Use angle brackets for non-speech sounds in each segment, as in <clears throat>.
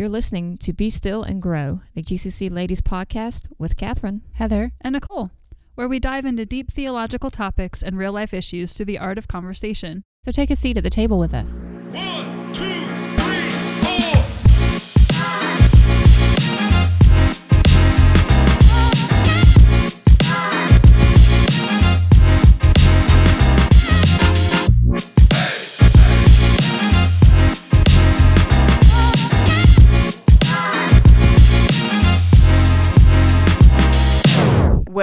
You're listening to Be Still and Grow, the GCC Ladies Podcast with Catherine. Heather, and Nicole, where we dive into deep theological topics and real life issues through the art of conversation. So take a seat at the table with us. One,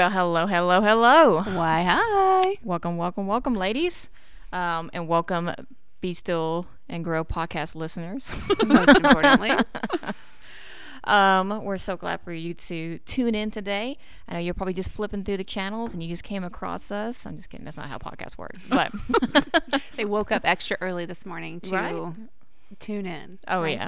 Well, hello, hello, hello. Why, hi. Welcome, welcome, welcome, ladies. Um, and welcome, Be Still and Grow podcast listeners. <laughs> Most importantly. <laughs> Um, we're so glad for you to tune in today. I know you're probably just flipping through the channels and you just came across us. I'm just kidding. That's not how podcasts work. But <laughs> They woke up extra early this morning to Right. tune in. oh right?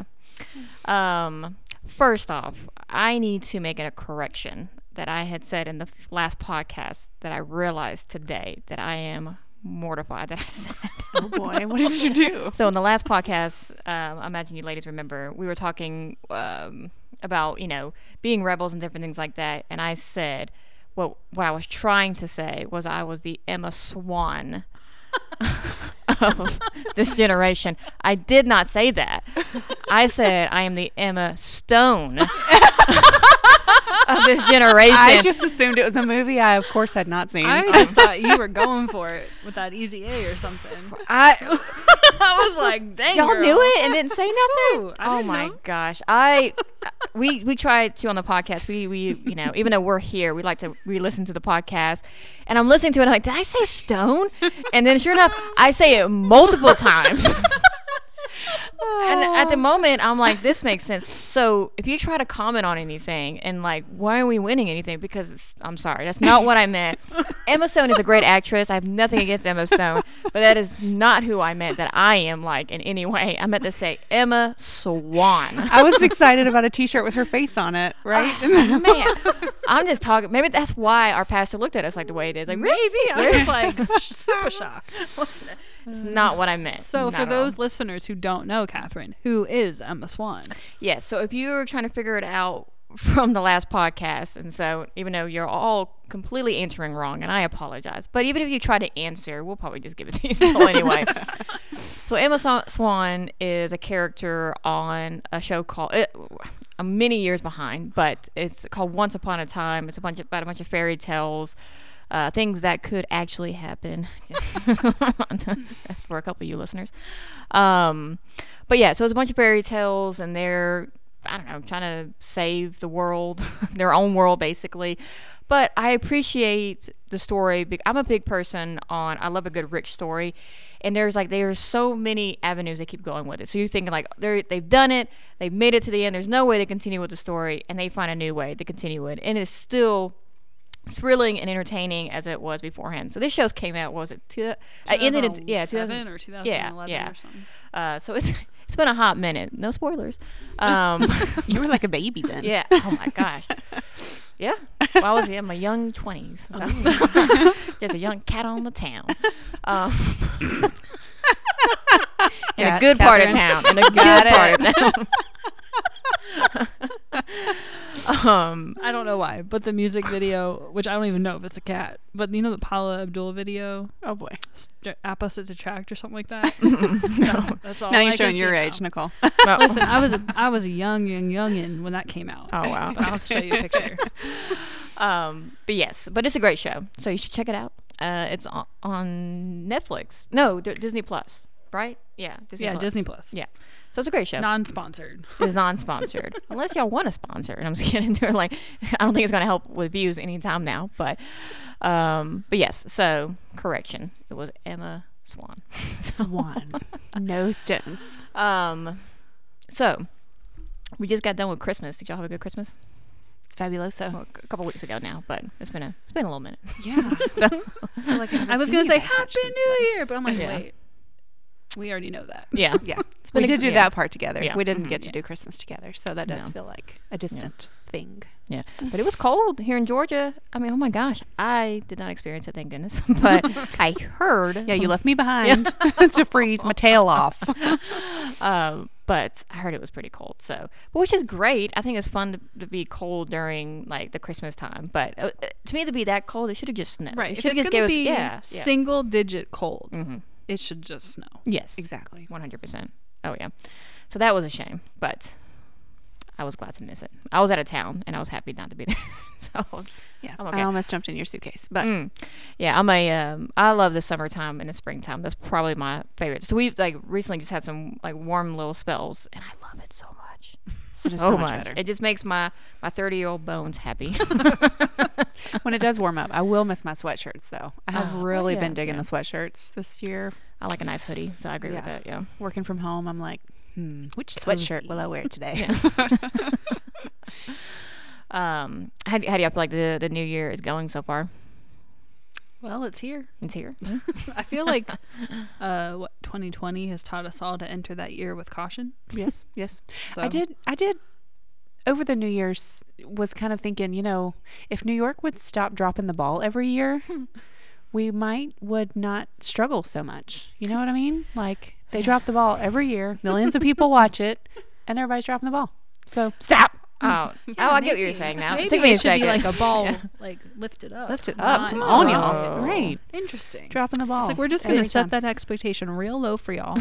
yeah. Um, first off, I need to make a correction that I had said in the last podcast that I realized today that I am mortified that I <laughs> said. Oh boy, what did you do? <laughs> So in the last podcast, um, I imagine you ladies remember we were talking um, about you know being rebels and different things like that, and I said what what I was trying to say was I was the Emma Swan <laughs> of <laughs> this generation. I did not say that. I said I am the Emma Stone of this generation. I just assumed it was a movie I, of course, had not seen. I just thought you were going for it with that easy A or something. I <laughs> I was like, dang, y'all girl. knew it and didn't say <laughs> nothing. Ooh, oh my know. gosh, I we we tried to on the podcast. We we you know even though we're here, we like to re-listen to the podcast. And I'm listening to it. I'm like, did I say stone? And then sure enough, I say it multiple times. <laughs> and at the moment, I'm like, this makes sense. So if you try to comment on anything and like, why are we winning anything? Because I'm sorry, that's not what I meant. <laughs> Emma Stone is a great actress. I have nothing against Emma Stone, but that is not who I meant that I am like in any way. I meant to say Emma Swan. I was excited about a T-shirt with her face on it, ah, right? Man, I'm just talking. Maybe that's why our pastor looked at us like the way he did. Like, Maybe? I was like <laughs> super shocked. It's mm. not what I meant. So, for those listeners who don't know Catherine, who is Emma Swan? Yes. So if you were trying to figure it out <laughs> from the last podcast, and so even though you're all completely answering wrong, and I apologize, but even if you try to answer, we'll probably just give it to you still anyway. <laughs> so Emma Swan is a character on a show called. It, I'm many years behind, but it's called Once Upon a Time. It's a bunch of, about a bunch of fairy tales. Uh, things that could actually happen. <laughs> That's for a couple of you listeners. Um, but yeah, so it's a bunch of fairy tales, and they're I don't know trying to save the world, <laughs> their own world basically. But I appreciate the story. I'm a big person on. I love a good rich story, and there's like there's so many avenues they keep going with it. So you're thinking like they they've done it, they've made it to the end. There's no way to continue with the story, and they find a new way to continue it, and it's still thrilling and entertaining as it was beforehand. So this show's came out what was it two, uh, ended in yeah 2007 2000, or 2011 yeah. or something. uh, so it's <laughs> it's been a hot minute. No spoilers. <laughs> Um, you were like a baby then. yeah. Oh my gosh. Yeah. Well, I was in my young twenties, so <laughs> just a young cat on the town. Um, in a Got- good part of town. In a good part of town. Um. <laughs> I don't know why, but the music video, which I don't even know if it's a cat, but you know the Paula Abdul video, Oh boy. St- opposites attract or something like that. <laughs> <laughs> no. That's all. now I you're can showing your now. age, Nicole. No. Listen, I was a, I was a young, young, youngin when that came out. Oh wow. But I'll have to show you a picture. Um, but yes, but it's a great show, so you should check it out. Uh, it's on, on Netflix. No, D- Disney Plus, right? Yeah, Disney Yeah, Plus. Disney Plus. Yeah, so it's a great show. Non-sponsored. It's non-sponsored, <laughs> unless y'all want to sponsor. And I'm just kidding. <laughs> They're like, I don't think it's gonna help with views anytime now, but, um, but yes. So correction, it was Emma Swan. Swan. <laughs> no stones. Um, so we just got done with Christmas. Did y'all have a good Christmas? It's fabuloso. Well, a couple weeks ago now, but it's been a it's been a little minute. Yeah. So I, like haven't I was gonna say Happy New Year, but I'm like, Yeah. wait, we already know that. yeah. Yeah. <laughs> We a- did do yeah. that part together. Yeah. We didn't Mhm. get to Yeah. do Christmas together, so that does No. feel like a distant thing. Yeah, <laughs> but it was cold here in Georgia. I mean, oh my gosh, I did not experience it, thank goodness. <laughs> But I heard. Yeah, you left me behind to freeze my tail off. Um, but I heard it was pretty cold. So, but which is great. I think it's fun to, to be cold during like the Christmas time. But uh, uh, to me, to be that cold, it should have just snowed. Right. It should have just gonna gave us yeah, yeah. single digit cold, hmm it should just snow. Yes, Exactly. one hundred percent. Oh yeah. So that was a shame, but I was glad to miss it. I was out of town and I was happy not to be <laughs> there. so I was Yeah. I'm okay. I almost jumped in your suitcase, but Mm. Yeah, I'm a um, I love the summertime and the springtime. That's probably my favorite. So we've like recently just had some like warm little spells, and I love it so much, is so, much, much. better. It just makes my my 30 year old bones happy. <laughs> when it does warm up, I will miss my sweatshirts though. I have Oh, really yeah, been digging yeah. the sweatshirts this year. I like a nice hoodie, so I agree with that. Yeah. Working from home, I'm like, hmm, which sweatshirt will I wear today? <laughs> <laughs> Um, how do, how do you feel like the the new year is going so far? Well, it's here. It's here. <laughs> I feel like uh, what 2020 has taught us all to enter that year with caution. yes, yes. So I did. I did. Over the New Year's, was kind of thinking, you know, if New York would stop dropping the ball every year, <laughs> we might would not struggle so much. You know what I mean? Like they drop the ball every year, millions of people watch it, and everybody's dropping the ball. So stop. <laughs> Oh, <laughs> oh, I get what you're saying now. Maybe it took me it a should second. be like a ball, <laughs> like lift it up. Lift it up. Come on, y'all. Oh. Interesting. Dropping the ball. It's like we're just gonna set time. that expectation real low for y'all,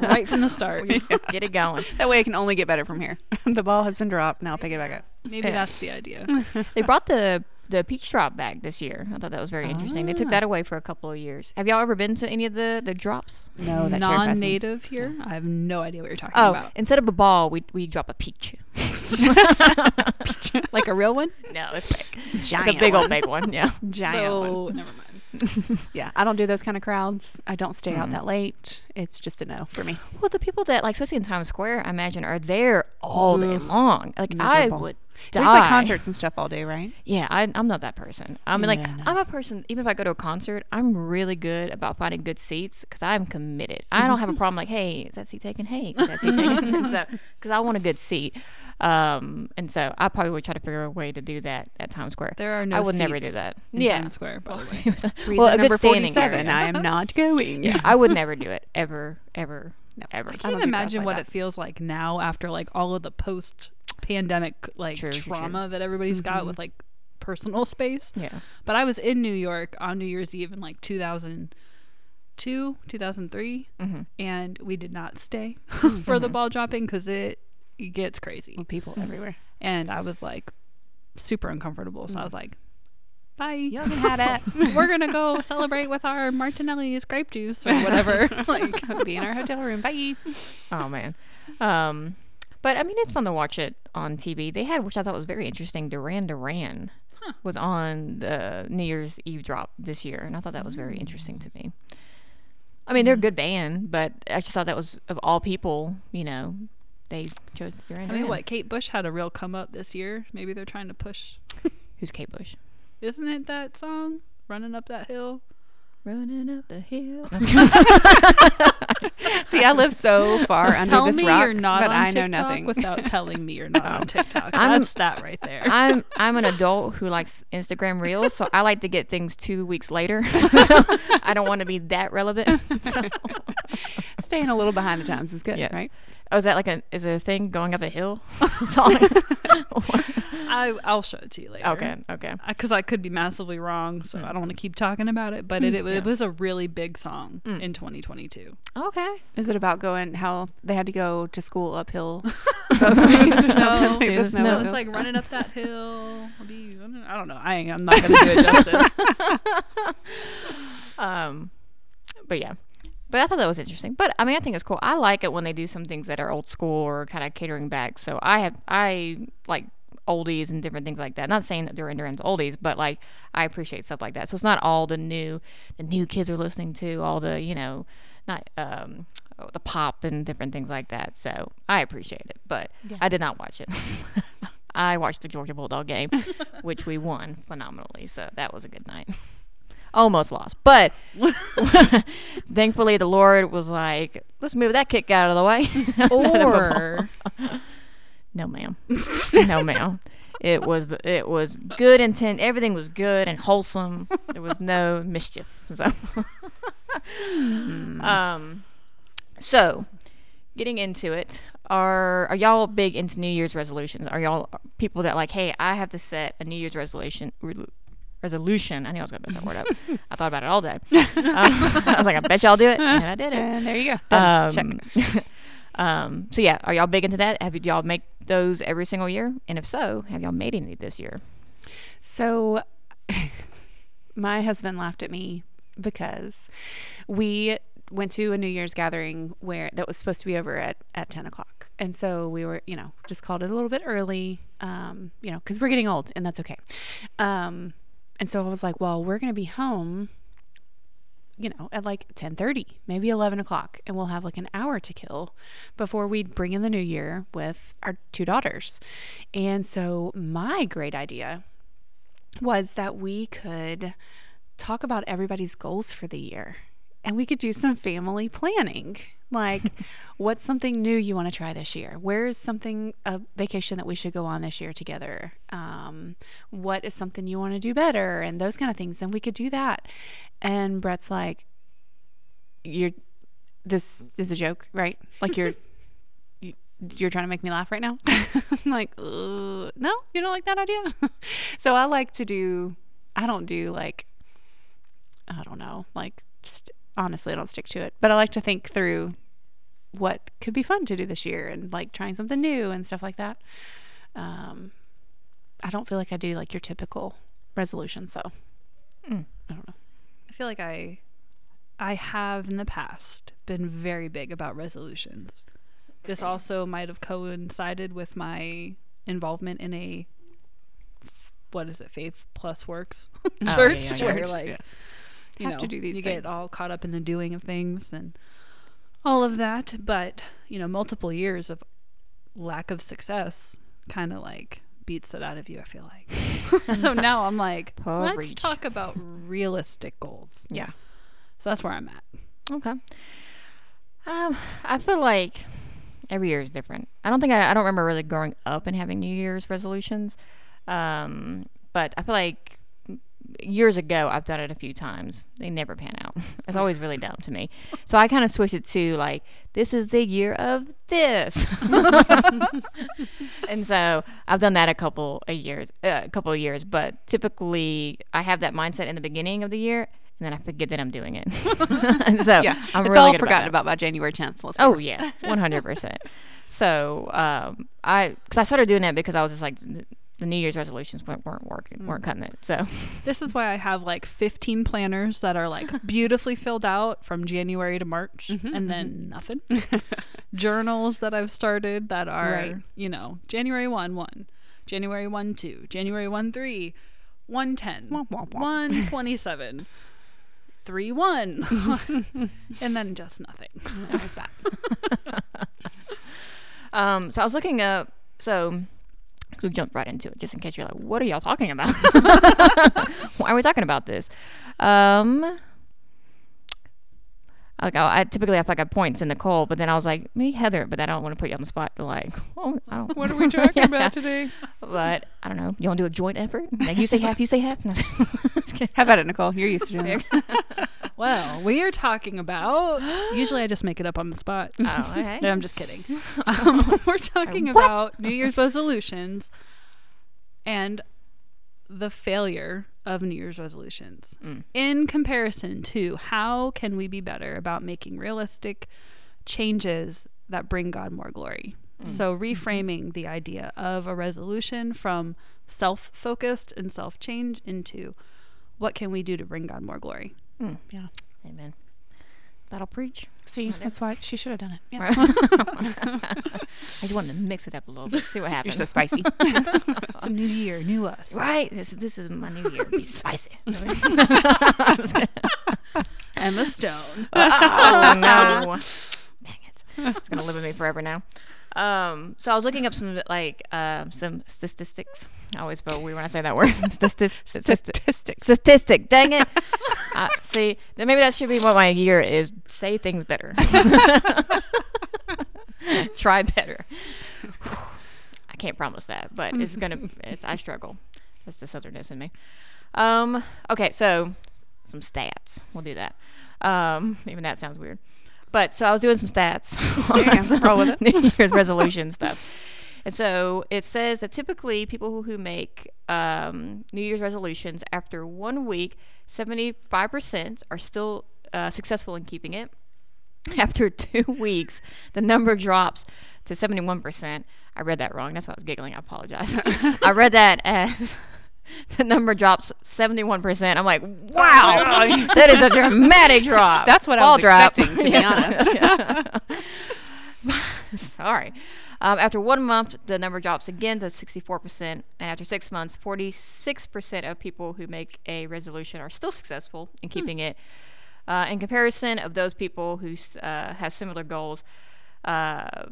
right from the start. get it going. That way it can only get better from here. the ball has been dropped. Now pick it back up. Maybe Yeah. that's the idea. They brought the the peach drop back this year. I thought that was very interesting. They took Ah. that away for a couple of years. Have y'all ever been to any of the the drops? No, that terrifies me. Non-native here, I have no idea what you're talking Oh, about. instead of a ball, we we drop a peach. <laughs> <laughs> Like a real one. No, it's fake. Giant it's a big one. old big one. Yeah. <laughs> Giant one. so never mind. Yeah, I don't do those kind of crowds. I don't stay Mm. out that late. It's just a no for me. Well, the people that like, especially in Times Square, I imagine, are there all day long. Like I Miserable. would die. There's like concerts and stuff all day, right? Yeah, I, I'm not that person. I mean, like, Yeah, no. I'm a person. Even if I go to a concert, I'm really good about finding good seats because I'm committed. I don't have a <laughs> problem. Like, hey, is that seat taken? Hey, is that seat taken? <laughs> and so, because I want a good seat. Um, and so I probably would try to figure a way to do that at Times Square. There are no. I would never do that. in Yeah. Times Square, by the <laughs> way. Well, a good standing 47. area. I am not going. Yeah, I would never do it ever, ever, No. ever. I I can't do crowds imagine like what that. it feels like now after like all of the post pandemic like True, true, true. trauma that everybody's got with like personal space. Yeah. But I was in New York on New Year's Eve in like 2002, 2003, Mhm. and we did not stay <laughs> for the ball dropping because it, it gets crazy. With people everywhere. And I was like super uncomfortable. So I was like, bye. Can have that. We're going to go celebrate with our Martinelli's grape juice or whatever. <laughs> <laughs> like, Be in our hotel room. Bye. Oh man. Um, but I mean, it's fun to watch it on TV. They had, which I thought was very interesting. Duran Duran was on the New Year's Eve drop this year, and I thought that was very interesting hmm. to me. I mean, they're a hmm. good band, but I just thought that was of all people, you know, they chose Duran I mean, what? Kate Bush had a real come up this year. Maybe they're trying to push. Who's Kate Bush? Isn't it that song? Running up that hill. Running up the hill. <laughs> <laughs> See, I live so far under Tell this me rock, you're not but on I know nothing. without <laughs> telling me you're not on oh. TikTok. I'm- That's that right there. I'm I'm an adult who likes Instagram Reels, so I like to get things two weeks later. so I don't want to be that relevant. So, Staying a little behind the times is good, yes. right? Oh, is that like a is it a thing going up a hill? <laughs> <laughs> Song? <laughs> I I'll show it to you later. okay, okay. Because I could be massively wrong, so I don't want to keep talking about it. But it, it, Yeah. was a really big song Mm. in 2022. Okay. Is it about going how they had to go to school uphill both ways or something? No. Like the There's snow no- No, uphill? it's like running up that hill. I'll be, I don't know. I ain't, I'm not gonna do it justice. Um, but yeah. But I thought that was interesting. But I mean, I think it's cool. I like it when they do some things that are old school or kind of catering back. So I have I like oldies and different things like that. Not saying that Duran Duran's oldies, but like I appreciate stuff like that. So it's not all the new the new kids are listening to all the you know not um the pop and different things like that. So I appreciate it, but I did not watch it. <laughs> I watched the Georgia Bulldog game, <laughs> which we won phenomenally. So that was a good night. Almost lost, but <laughs> thankfully the Lord was like, "Let's move that kick out of the way." <laughs> or no, ma'am, no, ma'am. It was it was good intent. Everything was good and wholesome. There was no mischief. So, <laughs> um, so getting into it, are are y'all big into New Year's resolutions? Are y'all people that like, hey, I have to set a New Year's resolution? Re- resolution. I knew I was gonna mess that word up. <laughs> I thought about it all day. Um, <laughs> <laughs> I was like, I bet y'all do it, and I did it. And there you go. Done. Check. Um, um, so yeah, are y'all big into that? Have y'all make those every single year? And if so, have y'all made any this year? So, my husband laughed at me because we went to a New Year's gathering where that was supposed to be over at, at 10 o'clock. And so we were, you know, just called it a little bit early, um, you know, because we're getting old and that's okay. Um, and so I was like, well, we're going to be home, you know, at like 10:30, maybe 11 o'clock, and we'll have like an hour to kill before we bring in the new year with our two daughters. And so my great idea was that we could talk about everybody's goals for the year and we could do some family planning. Like, <laughs> what's something new you want to try this year? Where is something, a vacation that we should go on this year together? Um, what is something you want to do better? And those kind of things. Then we could do that. And Brett's like, You're, this is a joke, right? Like, you're, <laughs> you- you're trying to make me laugh right now? <laughs> I'm like, no, you don't like that idea? so I like to do, I don't do like, I don't know, like, st- honestly, I don't stick to it, but I like to think through what could be fun to do this year and like trying something new and stuff like that. Um, I don't feel like I do like your typical resolutions though. Mm. I don't know. I feel like I I have in the past been very big about resolutions. This also might have coincided with my involvement in a what is it, Faith Plus Works <laughs> yeah, church, yeah, where church, like yeah. You Have to do these you things. get all caught up in the doing of things and all of that. But you know, multiple years of lack of success kind of like beats it out of you. I feel like. <laughs> so now I'm like, <laughs> let's Preach. talk about realistic goals. Yeah. So that's where I'm at. Okay. Um, I feel like every year is different. I don't think I, I don't remember really growing up and having New Year's resolutions. Um, but I feel like years ago I've done it a few times. They never pan out. <laughs> It's always really dumb to me. So I kind of switched it to like this is the year of this. <laughs> and so I've done that a couple of years, uh, a couple of years. But typically I have that mindset in the beginning of the year. And then I forget that I'm doing it. and <laughs> so Yeah. I'm it's really all forgotten that. about by January 10th. Let's Oh yeah, one hundred percent. So um, I because I started doing that because I was just like the New Year's resolutions weren't, weren't working, weren't mm. cutting it. So <laughs> This is why I have like 15 planners that are like <laughs> beautifully filled out from January to March mm-hmm, and mm-hmm. then nothing. <laughs> Journals that I've started that are, Right. you know, January 1, 1, January 1, 2, January 1, 3, 110, Womp, womp, womp. 127, 3, 1, and then just nothing. There's that. um, so I was looking up. So we jumped right into it, just in case you're like, what are y'all talking about? <laughs> <laughs> Why are we talking about this? Um. Like I, I typically have like I points in the Nicole, but then I was like, me Heather, but I don't want to put you on the spot. To like, <laughs> oh, I don't. What are we talking <laughs> Yeah. about today? But I don't know. You want to do a joint effort? Like you say half, you say half. No. <laughs> Just kidding. How about it, Nicole? You're used to doing this. Well, we are talking about. Usually, I just make it up on the spot. Oh, okay. No, I'm just kidding. Um, we're talking about New Year's resolutions and the failure of New Year's resolutions Mm. in comparison to how can we be better about making realistic changes that bring God more glory. So reframing the idea of a resolution from self-focused and self-change into what can we do to bring God more glory? Yeah. Amen. That'll preach. See, that's why she should have done it. Yeah. <laughs> I just wanted to mix it up a little bit, see what happens. You're so spicy. <laughs> It's a new year, new us. right? This is this is my new year. Be spicy. <laughs> Emma Stone. oh no! Dang it! It's gonna live with me forever now. Um, so I was looking up some like um some statistics. I always feel weird when I say that word. <laughs> Statis- statistic. Statistics. Statistic. Dang it! <laughs> uh, see, then maybe that should be what my year is. Say things better. <laughs> Try better. I can't promise that, but it's gonna. It's I struggle. That's the southernness in me. Um. Okay, so some stats. We'll do that. Um. Even that sounds weird. But so I was doing some stats. On some roll with. New <laughs> Year's resolution stuff. And so it says that typically people who, who make um, New Year's resolutions after one week, 75% are still uh, successful in keeping it. <laughs> After two weeks, the number drops to 71%. I read that wrong. That's why I was giggling. I apologize. <laughs> I read that as <laughs> the number drops 71%. I'm like, wow, <laughs> that is a dramatic drop. That's what I was drop. expecting, to be <laughs> honest. Sorry. Um, after one month, the number drops again to 64%. And after six months, 46% of people who make a resolution are still successful in keeping it. Uh, in comparison of those people who uh, have similar goals uh,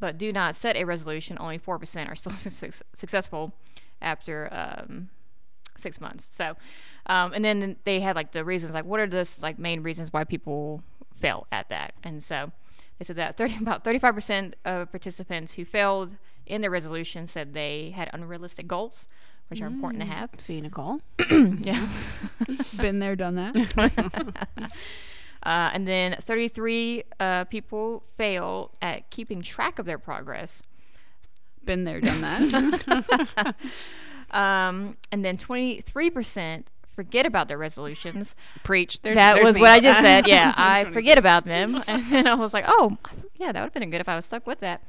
but do not set a resolution, only 4% are still suc successful after um, six months. So, um, and then they had like the reasons, like what are the like main reasons why people fail at that? And so they said that 30, <laughs> about 35% of participants who failed in their resolution said they had unrealistic goals, which are important to have. See, Nicole. <coughs> Yeah. <laughs> Been there, done that. <laughs> Uh, and then 33 uh, people fail at keeping track of their progress. Been there, done that. Um, and then 23% forget about their resolutions. Preach. There's, that there's was me. what I just <laughs> said. Yeah, I forget about them. <laughs> And then I was like, oh, yeah, that would have been good if I was stuck with that.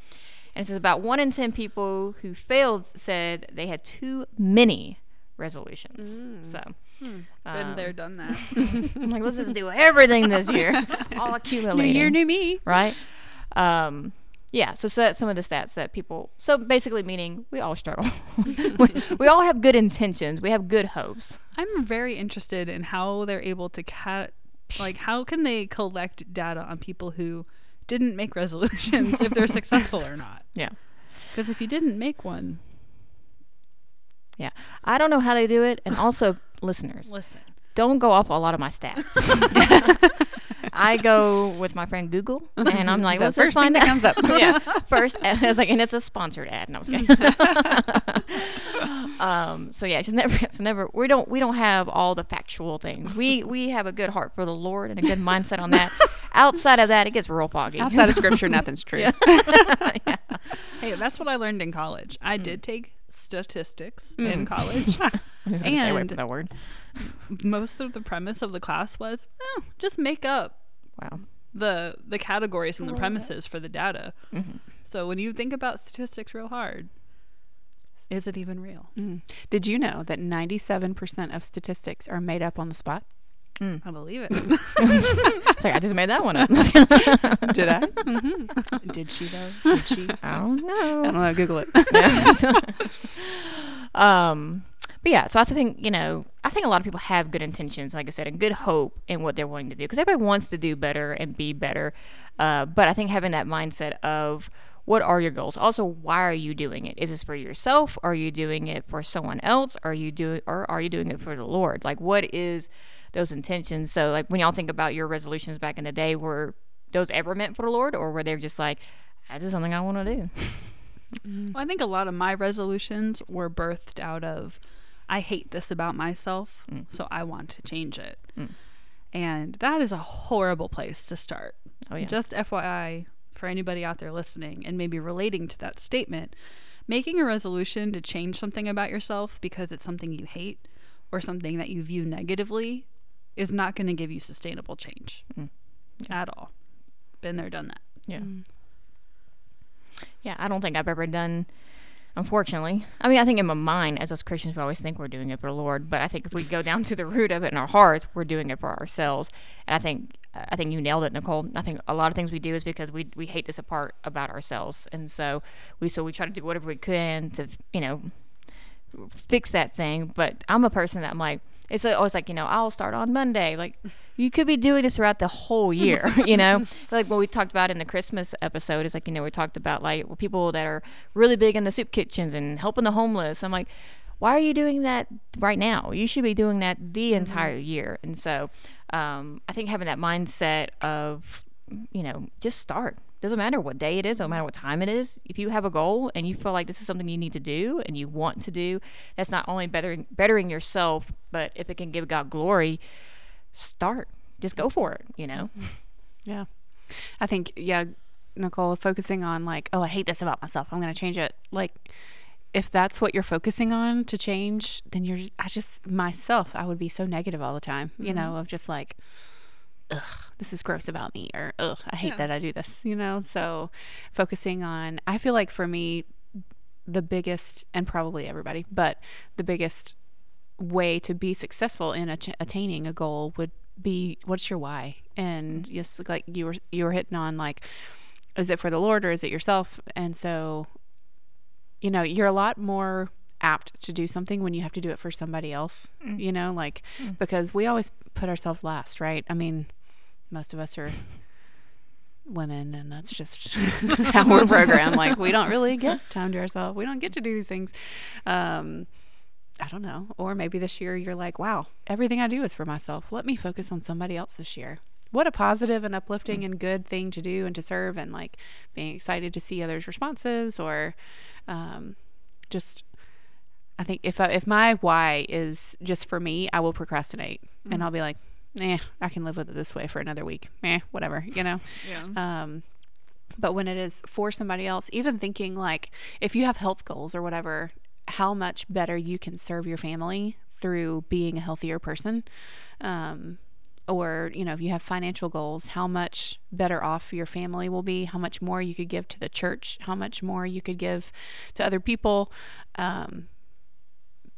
And it says about one in 10 people who failed said they had too many resolutions. So Been um, there, done that. <laughs> I'm like, let's just do everything this year, all New year, new me. right? Um, yeah, so, so that's some of the stats that people. So basically, meaning we all struggle. <laughs> we, we all have good intentions. We have good hopes. I'm very interested in how they're able to cat like how can they collect data on people who didn't make resolutions if they're <laughs> successful or not. Yeah, Because if you didn't make one, yeah. I don't know how they do it, and also <laughs> listeners, listen. don't go off a lot of my stats. I go with my friend Google, and I'm like, The let's first just find thing that out. comes up. <laughs> yeah, <laughs> first, and I was like, and it's a sponsored ad, and I was kidding. <laughs> um, so yeah, it's never, it's never. We don't, we don't have all the factual things. We, we have a good heart for the Lord and a good mindset on that. Outside of that, it gets real foggy. Outside of scripture, nothing's true. Hey, that's what I learned in college. I Hmm. did take statistics in college. I'm just gonna stay away and- from that word. Most of the premise of the class was, oh, just make up Wow. the the categories and the premises for the data. Mm-hmm. So when you think about statistics real hard, is it even real? Mm. Did you know that 97% of statistics are made up on the spot? I believe it. <laughs> It's like I just made that one up. <laughs> <laughs> Did I? Did she though? Did she? I don't know. I don't know. Google it. Yeah. Um, but yeah, so I think you know, I think a lot of people have good intentions, like I said, and good hope in what they're wanting to do, because everybody wants to do better and be better. Uh, but I think having that mindset of what are your goals? Also, why are you doing it? Is this for yourself? Are you doing it for someone else? Are you doing, or are you doing it for the Lord? Like, what is those intentions? So, like, when y'all think about your resolutions back in the day, were those ever meant for the Lord, or were they just like, that's just something I want to do? <laughs> Well, I think a lot of my resolutions were birthed out of I hate this about myself, Mm. so I want to change it. And that is a horrible place to start. Oh yeah. Just FYI for anybody out there listening and maybe relating to that statement, making a resolution to change something about yourself because it's something you hate or something that you view negatively is not going to give you sustainable change Mm. at all. Been there, done that. Yeah. Yeah, I don't think I've ever done, unfortunately. I mean, I think in my mind, as us Christians, we always think we're doing it for the Lord, but I think if we go down to the root of it in our hearts, we're doing it for ourselves. And I think, I think you nailed it, Nicole. I think a lot of things we do is because we we hate this apart about ourselves, and so we so we try to do whatever we can to you know fix that thing. But I'm a person that I'm like, it's always like, you know, I'll start on Monday. Like, you could be doing this throughout the whole year, <laughs> you know? <laughs> like what we talked about in the Christmas episode is like, you know, we talked about like well, people that are really big in the soup kitchens and helping the homeless. I'm like, why are you doing that right now? You should be doing that the entire year. And so um, I think having that mindset of, you know, just start. Doesn't matter what day it is, doesn't matter what time it is. If you have a goal and you feel like this is something you need to do and you want to do, that's not only bettering bettering yourself, but if it can give God glory, start. Just go for it, you know? Mm-hmm. Yeah. I think, yeah, Nicole, focusing on like, oh, I hate this about myself. I'm going to change it. Like, if that's what you're focusing on to change, then you're, I just, myself, I would be so negative all the time, you mm-hmm. know, of just like, ugh, this is gross about me, or ugh, I hate Yeah. that I do this, you know? So focusing on, I feel like for me, the biggest, and probably everybody, but the biggest way to be successful in ach- attaining a goal would be what's your why? And mm-hmm. just like you were you were hitting on like is it for the lord or is it yourself? And so you know you're a lot more apt to do something when you have to do it for somebody else mm. you know? Like mm. because we always put ourselves last right? I mean most of us are <laughs> women and that's just <laughs> how we're programmed like we don't really get time to ourselves we don't get to do these things um I don't know. Or maybe this year you're like, wow, everything I do is for myself. Let me focus on somebody else this year. What a positive and uplifting and good thing to do and to serve, and like being excited to see others' responses, or um, just. I think if I, if my why is just for me, I will procrastinate, and I'll be like, "Eh, I can live with it this way for another week. Eh, whatever, you know." <laughs> Yeah. Um, but when it is for somebody else, even thinking like if you have health goals or whatever, how much better you can serve your family through being a healthier person. Um, or, you know, if you have financial goals, how much better off your family will be, how much more you could give to the church, how much more you could give to other people um,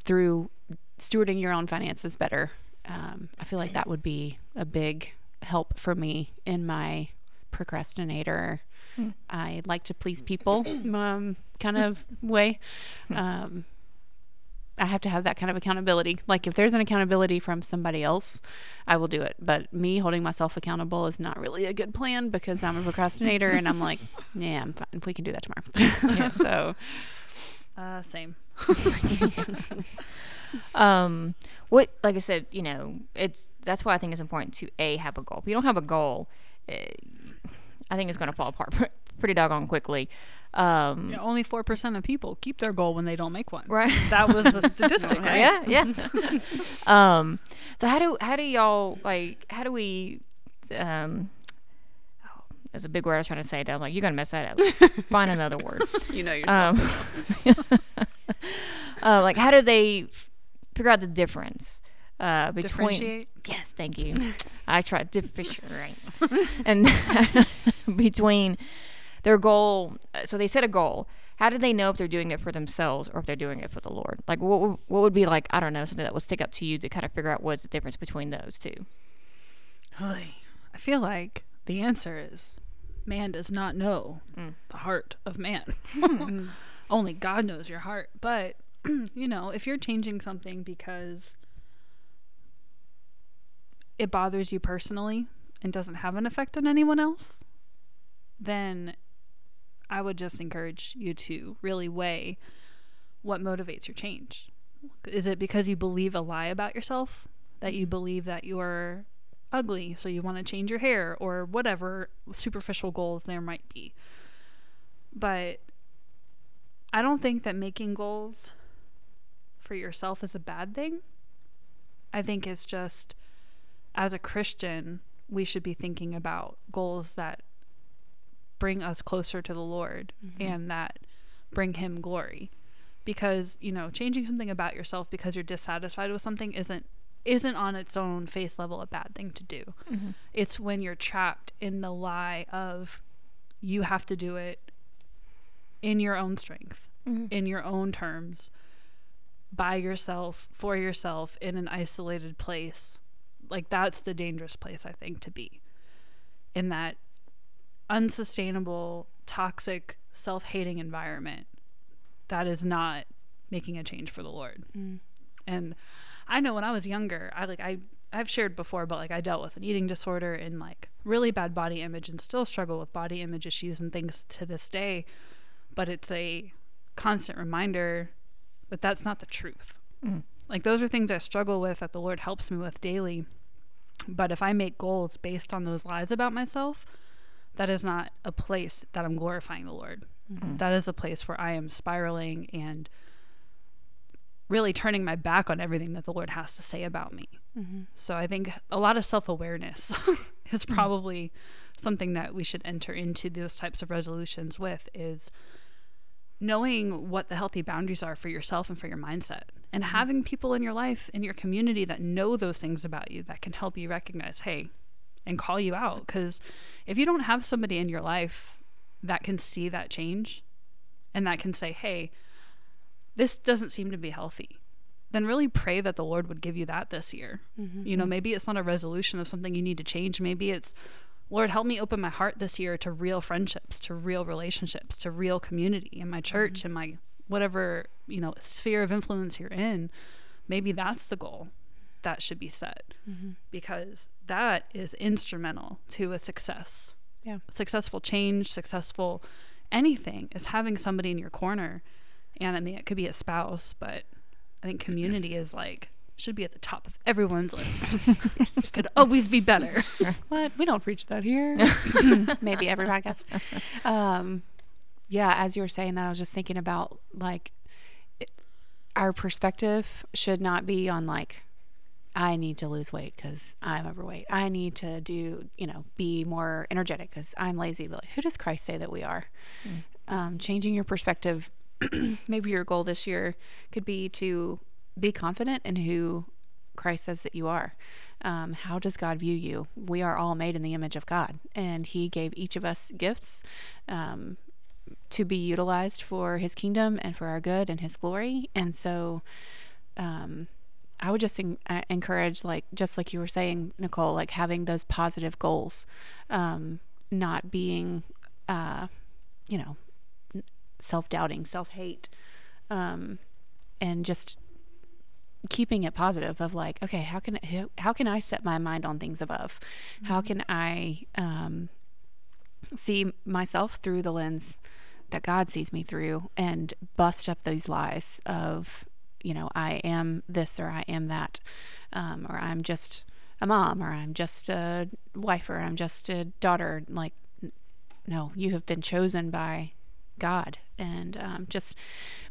through stewarding your own finances better. Um, I feel like that would be a big help for me in my procrastinator. I like to please people <coughs> um, kind of way. Um, I have to have that kind of accountability. Like if there's an accountability from somebody else, I will do it. But me holding myself accountable is not really a good plan because I'm a procrastinator and I'm like, <laughs> yeah, I'm fine. We can do that tomorrow. yeah. <laughs> So Uh, same. <laughs> Um, what, like I said, you know, it's that's why I think it's important to a have a goal. If you don't have a goal, uh, I think it's going to fall apart <laughs> pretty doggone quickly. Um, Yeah, only four percent of people keep their goal when they don't make one. Right. That was the <laughs> statistic, right? Yeah, yeah. <laughs> um, so how do how do y'all like how do we um oh, that's a big word I was trying to say that I'm like you're gonna mess that up. Find another word. you know yourself. Um, uh, like how do they figure out the difference uh, between yes thank you. I tried differentiate right <laughs> and <laughs> between their goal uh, so they set a goal. How do they know if they're doing it for themselves or if they're doing it for the lord? Like what, would- what would be like i don't know something that would stick up to you to kind of figure out what's the difference between those two? I feel like the answer is man does not know Mm. the heart of man. <laughs> Only God knows your heart. But, <clears throat> you know, if you're changing something because it bothers you personally and doesn't have an effect on anyone else, then I would just encourage you to really weigh what motivates your change. Is it because you believe a lie about yourself? That you mm-hmm. believe that you're ugly, so you want to change your hair, or whatever superficial goals there might be. But I don't think that making goals for yourself is a bad thing. I think it's just, as a Christian, we should be thinking about goals that bring us closer to the Lord mm-hmm. and that bring Him glory. Because, you know, changing something about yourself because you're dissatisfied with something isn't isn't on its own face level a bad thing to do. Mm-hmm. It's when you're trapped in the lie of you have to do it in your own strength, mm-hmm. in your own terms, by yourself, for yourself, in an isolated place. Like that's the dangerous place I think to be. In that unsustainable, toxic, self-hating environment that is not making a change for the Lord. Mm. And I know when I was younger, I like I I've shared before, but like I dealt with an eating disorder and like really bad body image and still struggle with body image issues and things to this day. But it's a constant reminder that that's not the truth. Mm. Like those are things I struggle with that the Lord helps me with daily. But if I make goals based on those lies about myself, that is not a place that I'm glorifying the Lord. Mm-hmm. That is a place where I am spiraling and really turning my back on everything that the Lord has to say about me. Mm-hmm. So I think a lot of self awareness <laughs> is mm-hmm. probably something that we should enter into those types of resolutions with is knowing what the healthy boundaries are for yourself and for your mindset. And mm-hmm. having people in your life in your community that know those things about you that can help you recognize hey and call you out. Because if you don't have somebody in your life that can see that change and that can say hey this doesn't seem to be healthy then really pray that the lord would give you that this year. Mm-hmm. You know mm-hmm. maybe it's not a resolution of something you need to change. Maybe it's Lord, help me open my heart this year to real friendships, to real relationships, to real community in my church, mm-hmm. in my whatever, you know, sphere of influence you're in. Maybe that's the goal that should be set mm-hmm. because that is instrumental to a success. Yeah. Successful change, successful anything is having somebody in your corner. And I mean, it could be a spouse, but I think mm-hmm. community is like, should be at the top of everyone's list. <laughs> It could always be better. <laughs> What? We don't preach that here. <laughs> Maybe every podcast. Um, yeah, as you were saying that, I was just thinking about like it, our perspective should not be on like, I need to lose weight because I'm overweight. I need to do, you know, be more energetic because I'm lazy. But like, who does Christ say that we are? Um, changing your perspective. <clears throat> maybe your goal this year could be to be confident in who Christ says that you are. Um, how does God view you? We are all made in the image of God, and He gave each of us gifts um, to be utilized for His kingdom and for our good and His glory. And so, um, I would just en- uh, encourage, like just like you were saying, Nicole, like having those positive goals, um, not being, uh, you know, self doubting, self hate, um, and just keeping it positive of like okay how can how, how can i set my mind on things above? How can i um, see myself through the lens that god sees me through and bust up those lies of you know i am this or i am that um, or i'm just a mom or i'm just a wife or i'm just a daughter like no you have been chosen by god and um, just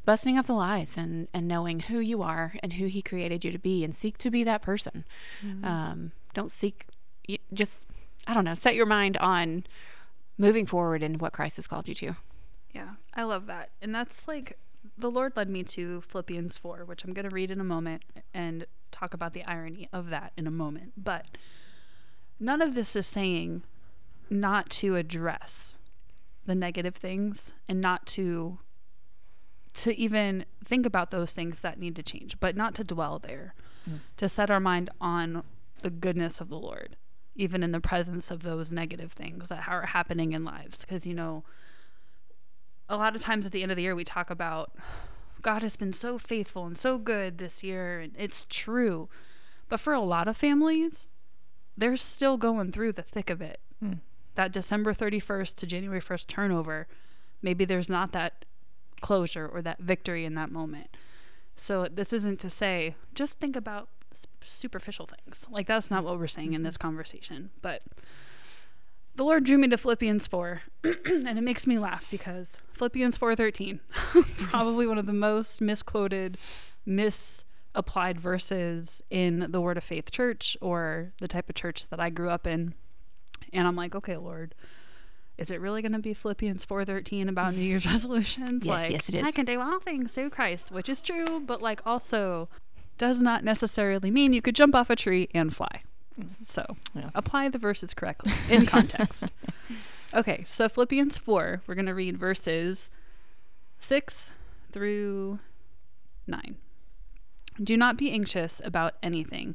busting up the lies and, and knowing who you are and who he created you to be and seek to be that person um, don't seek just i don't know set your mind on moving forward in what christ has called you to Yeah, I love that. And that's like the Lord led me to Philippians 4, which I'm going to read in a moment and talk about the irony of that in a moment. But none of this is saying not to address the negative things and not to to even think about those things that need to change, but not to dwell there. Mm. To set our mind on the goodness of the Lord, even in the presence of those negative things that are happening in lives because you know a lot of times at the end of the year we talk about God has been so faithful and so good this year and it's true. But for a lot of families, they're still going through the thick of it. Mm. That December 31st to January 1st turnover, maybe there's not that closure or that victory in that moment. So this isn't to say just think about superficial things. Like that's not what we're saying in mm-hmm. this conversation, but the Lord drew me to Philippians 4, <clears throat> and it makes me laugh because Philippians 4:13, <laughs> probably one of the most misquoted, misapplied verses in the Word of Faith Church or the type of church that I grew up in. And I'm like, okay, Lord, is it really going to be Philippians 4:13 about New Year's <laughs> resolutions? Yes, like, yes, it is. I can do all things through Christ, which is true, but like also does not necessarily mean you could jump off a tree and fly. Mm-hmm. So Yeah. apply the verses correctly <laughs> in context. okay, so Philippians 4, we're going to read verses 6 through 9. Do not be anxious about anything,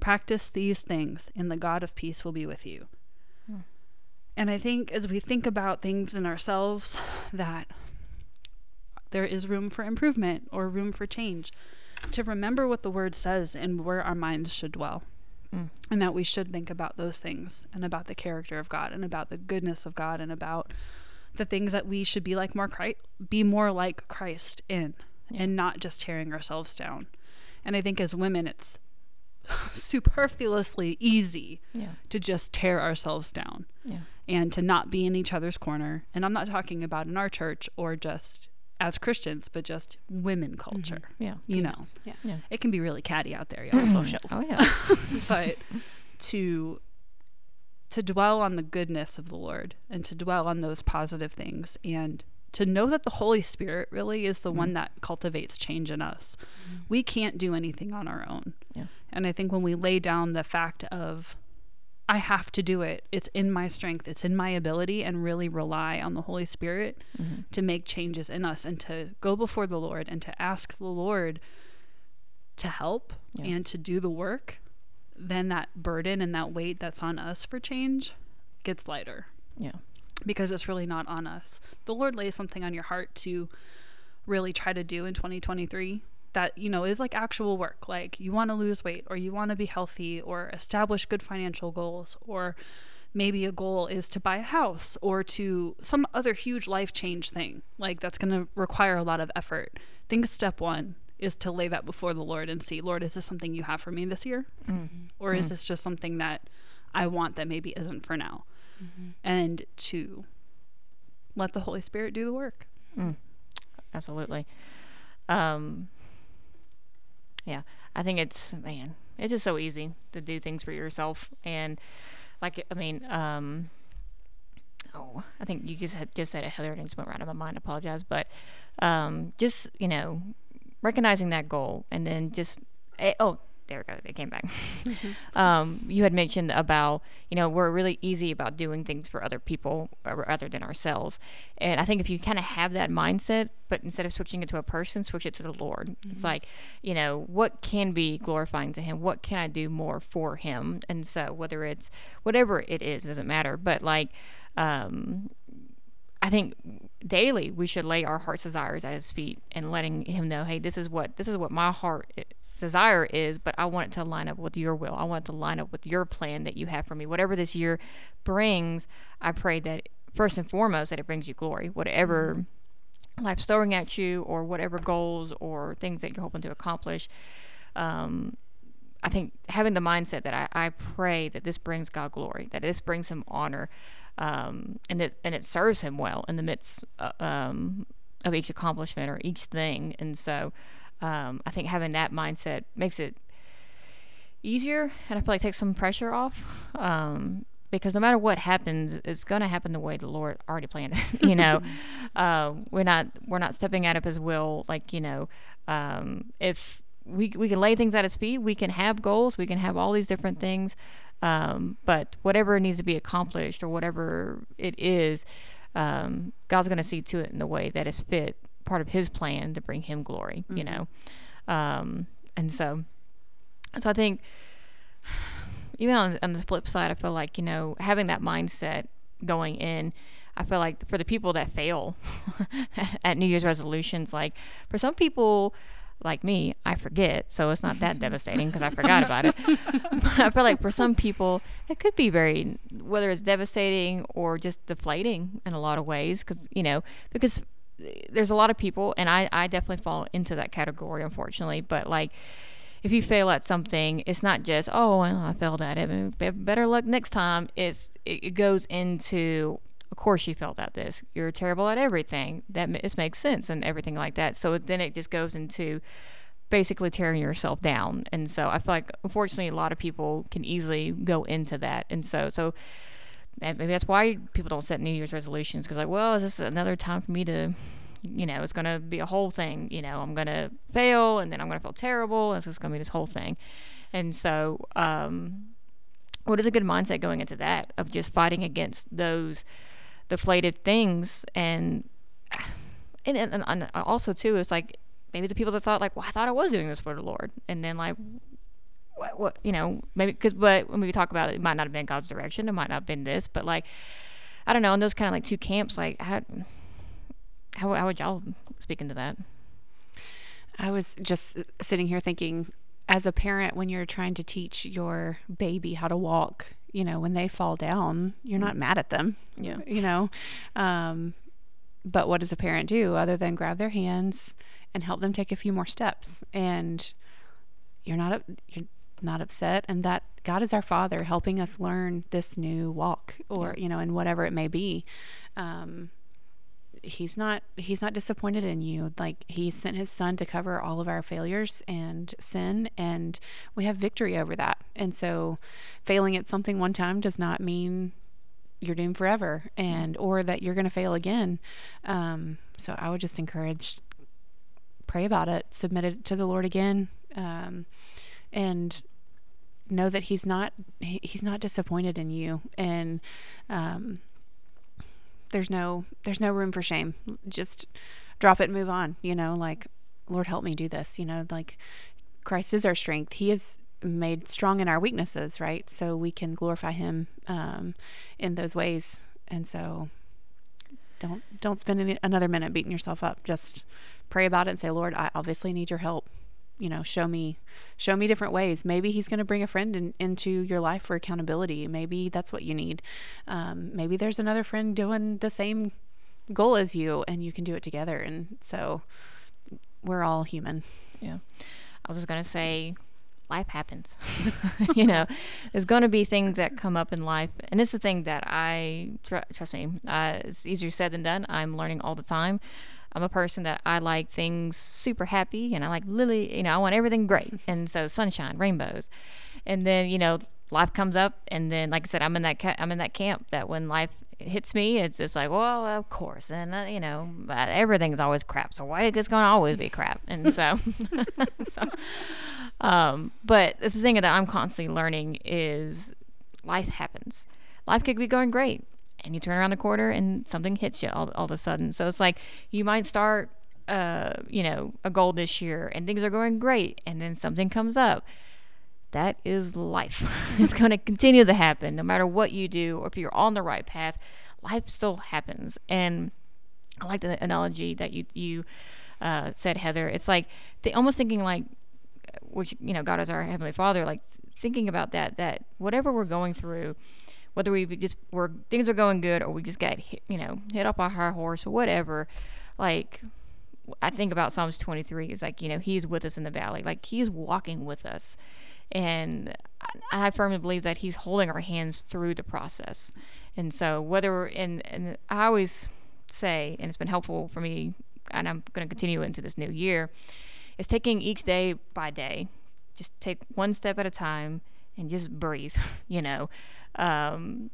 practice these things, and the God of peace will be with you. Hmm. And I think as we think about things in ourselves that there is room for improvement or room for change, to remember what the word says and where our minds should dwell. Hmm. and that we should think about those things and about the character of God and about the goodness of God and about the things that we should be like more Christ, be more like Christ in and not just tearing ourselves down. And I think as women it's <laughs> superfluously easy Yeah. to just tear ourselves down Yeah. and to not be in each other's corner. And I'm not talking about in our church or just as Christians, but just women mm-hmm. culture. Yeah. You know, Yeah. Yeah. it can be really catty out there, <clears throat> y'all. social Oh yeah. <laughs> but to to dwell on the goodness of the Lord and to dwell on those positive things and to know that the Holy Spirit really is the mm-hmm. one that cultivates change in us. Mm-hmm. We can't do anything on our own. Yeah. And I think when we lay down the fact of I have to do it, it's in my strength, it's in my ability, and really rely on the Holy Spirit mm-hmm. to make changes in us and to go before the Lord and to ask the Lord to help Yeah. and to do the work, then that burden and that weight that's on us for change gets lighter Yeah. because it's really not on us. The Lord lays something on your heart to really try to do in 2023 that you know is like actual work. Like you want to lose weight or you want to be healthy or establish good financial goals or maybe a goal is to buy a house or to some other huge life change thing like that's going to require a lot of effort. I think step 1 is to lay that before the Lord and see Lord is this something you have for me this year? Mm-hmm. Or is mm. this just something that I want that maybe isn't for now? Mm-hmm. And to let the Holy Spirit do the work. Mm. Absolutely. Um, yeah, I think it's man, it's just so easy to do things for yourself, and like I mean, um, oh, I think you just had just said it, Heather, and it just went right out of my mind. I apologize, but um, just you know, recognizing that goal, and then just eh, oh. There we go. It came back. <laughs> um, you had mentioned about, you know, we're really easy about doing things for other people uh, rather than ourselves. And I think if you kind of have that mindset, but instead of switching it to a person, switch it to the Lord. It's like, you know, what can be glorifying to Him? What can I do more for Him? And so, whether it's whatever it is, it doesn't matter. But like, um, I think daily we should lay our heart's desires at His feet and letting Him know, hey, this is what this is what my heart desire is, but I want it to line up with Your will. I want it to line up with Your plan that You have for me. Whatever this year brings, I pray that first and foremost that it brings You glory. Whatever life's throwing at you, or whatever goals or things that you're hoping to accomplish. Um, I think having the mindset that I, I pray that this brings God glory, that this brings Him honor, um, and that and it serves Him well in the midst uh, um, of each accomplishment or each thing. And so, um, I think having that mindset makes it easier, and I feel like takes some pressure off. Um, because no matter what happens, it's going to happen the way the Lord already planned it. <laughs> you know, uh, <laughs> we're not we're not stepping out of His will. Like you know, um, if we we can lay things at His feet, we can have goals, we can have all these different things, um, but whatever needs to be accomplished or whatever it is, um, God's going to see to it in the way that is fit, part of His plan to bring Him glory. You know, um, and so, so I think even on, on the flip side, I feel like, you know, having that mindset going in, I feel like for the people that fail <laughs> at New Year's resolutions, like for some people like me, I forget. So it's not that <laughs> devastating because I forgot about it. <laughs> but I feel like for some people, it could be very, whether it's devastating or just deflating in a lot of ways. Because, you know, because there's a lot of people, and I, I definitely fall into that category, unfortunately. But like, if you fail at something, it's not just oh well, I failed at it. be- Better luck next time. It's it it goes into of course you failed at this. You're terrible at everything. That this makes sense and everything like that. So then it just goes into basically tearing yourself down. And so I feel like unfortunately a lot of people can easily go into that. And so so maybe that's why people don't set New Year's resolutions because like well is this another time for me to you know, it's going to be a whole thing. You know, I'm going to fail and then I'm going to feel terrible. And it's just going to be this whole thing. And so, um, what is a good mindset going into that of just fighting against those deflated things <sighs> and, and, and, and also too, it's like maybe the people that thought like, well, I thought I was doing this for the Lord. And then like, what, what you know, maybe because, but when we talk about it, it might not have been God's direction. It might not have been this, but like, I don't know. In those kind of like two camps, like how, how, how would y'all speak into that? I was just sitting here thinking as a parent, when you're trying to teach your baby how to walk, you know, when they fall down, you're not mad at them. Yeah. You know, um, but what does a parent do other than grab their hands and help them take a few more steps? And you're not you're not upset, and that God is our Father, helping us learn this new walk, or you know, and whatever it may be. Um, he's not he's not disappointed in you. Like he sent his son to cover all of our failures and sin and we have victory over that. And so failing at something one time does not mean you're doomed forever and or that you're going to fail again. Um, so i would just encourage pray about it submit it to the lord again um, and know that he's not he, he's not disappointed in you. And um, there's no there's no room for shame. Just drop it and move on you know like lord help me do this you know like christ is our strength. He is made strong in our weaknesses right? So we can glorify him um, in those ways. And so don't don't spend any, another minute beating yourself up. Just pray about it and say lord i obviously need your help you know show me show me different ways maybe he's going to bring a friend in, into your life for accountability maybe that's what you need um, maybe there's another friend doing the same goal as you and you can do it together and so we're all human Yeah. I was just going to say life happens. <laughs> you know, there's going to be things that come up in life. And it's the thing that I, tr- trust me, uh, it's easier said than done. I'm learning all the time. I'm a person that I like things super happy and I like lily, you know, I want everything great. <laughs> And so sunshine, rainbows. And then, you know, life comes up and then like I said I'm in that ca- I'm in that camp that when life hits me it's just like well of course and uh, you know everything's always crap so why is it's going to always be crap and so <laughs> <laughs> so um but the thing that I'm constantly learning is life happens life could be going great and you turn around the corner and something hits you all, all of a sudden so it's like you might start uh you know a goal this year and things are going great and then something comes up that is life. <laughs> it's going to continue to happen no matter what you do or if you're on the right path. Life still happens. And I like the analogy that you you uh, said, Heather. It's like they almost thinking like, which you know, God is our heavenly Father. Like thinking about that that whatever we're going through, whether we just we're things are going good or we just got hit, you know hit up our high horse or whatever, like I think about Psalms 23 is like, you know, he's with us in the valley. Like he's walking with us. And I, I firmly believe that he's holding our hands through the process. And so whether in, and I always say, and it's been helpful for me, and I'm going to continue into this new year, is taking each day by day. Just take one step at a time and just breathe, <laughs> you know. Um,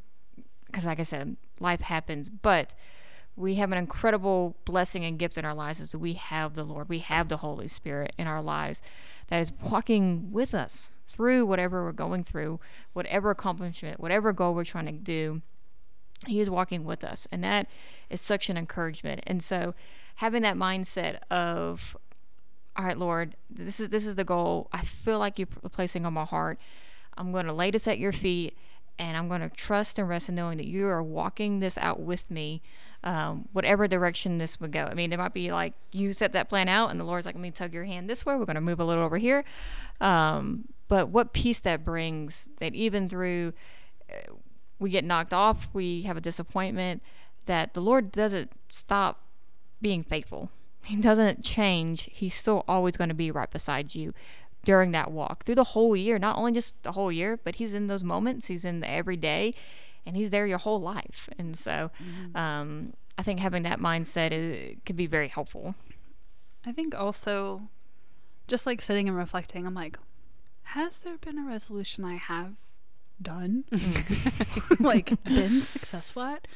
because like I said, life happens, but we have an incredible blessing and gift in our lives is that we have the Lord, we have the Holy Spirit in our lives that is walking with us through whatever we're going through, whatever accomplishment, whatever goal we're trying to do. He is walking with us, and that is such an encouragement. And so, having that mindset of, all right, Lord, this is this is the goal. I feel like you're placing on my heart. I'm going to lay this at your feet, and I'm going to trust and rest in knowing that you are walking this out with me, um, whatever direction this would go. I mean, it might be like you set that plan out, and the Lord's like, let me tug your hand this way. We're going to move a little over here. Um, but what peace that brings that even through uh, we get knocked off, we have a disappointment, that the Lord doesn't stop being faithful. He doesn't change. He's still always going to be right beside you during that walk through the whole year, not only just the whole year, but he's in those moments, he's in the every day, and he's there your whole life. And so, mm-hmm. um, I think having that mindset uh, is, can be very helpful. I think also, just like sitting and reflecting, I'm like, has there been a resolution I have done? Mm. <laughs> like, <laughs> been successful at?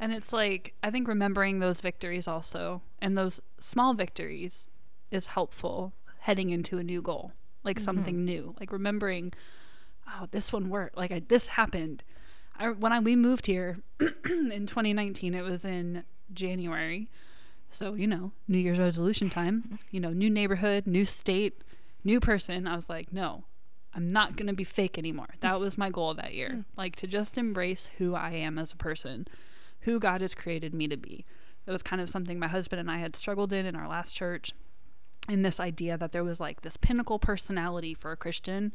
And it's like, I think remembering those victories also, and those small victories is helpful heading into a new goal, like mm-hmm. something new. Like remembering, oh, this one worked. Like, I, this happened. I, when I, we moved here <clears throat> in 2019, it was in January. So, you know, New Year's resolution time, <laughs> you know, new neighborhood, new state, new person. I was like, no, I'm not going to be fake anymore. That was my goal that year. Mm. Like to just embrace who I am as a person, who God has created me to be. It was kind of something my husband and I had struggled in in our last church. In this idea that there was like this pinnacle personality for a Christian,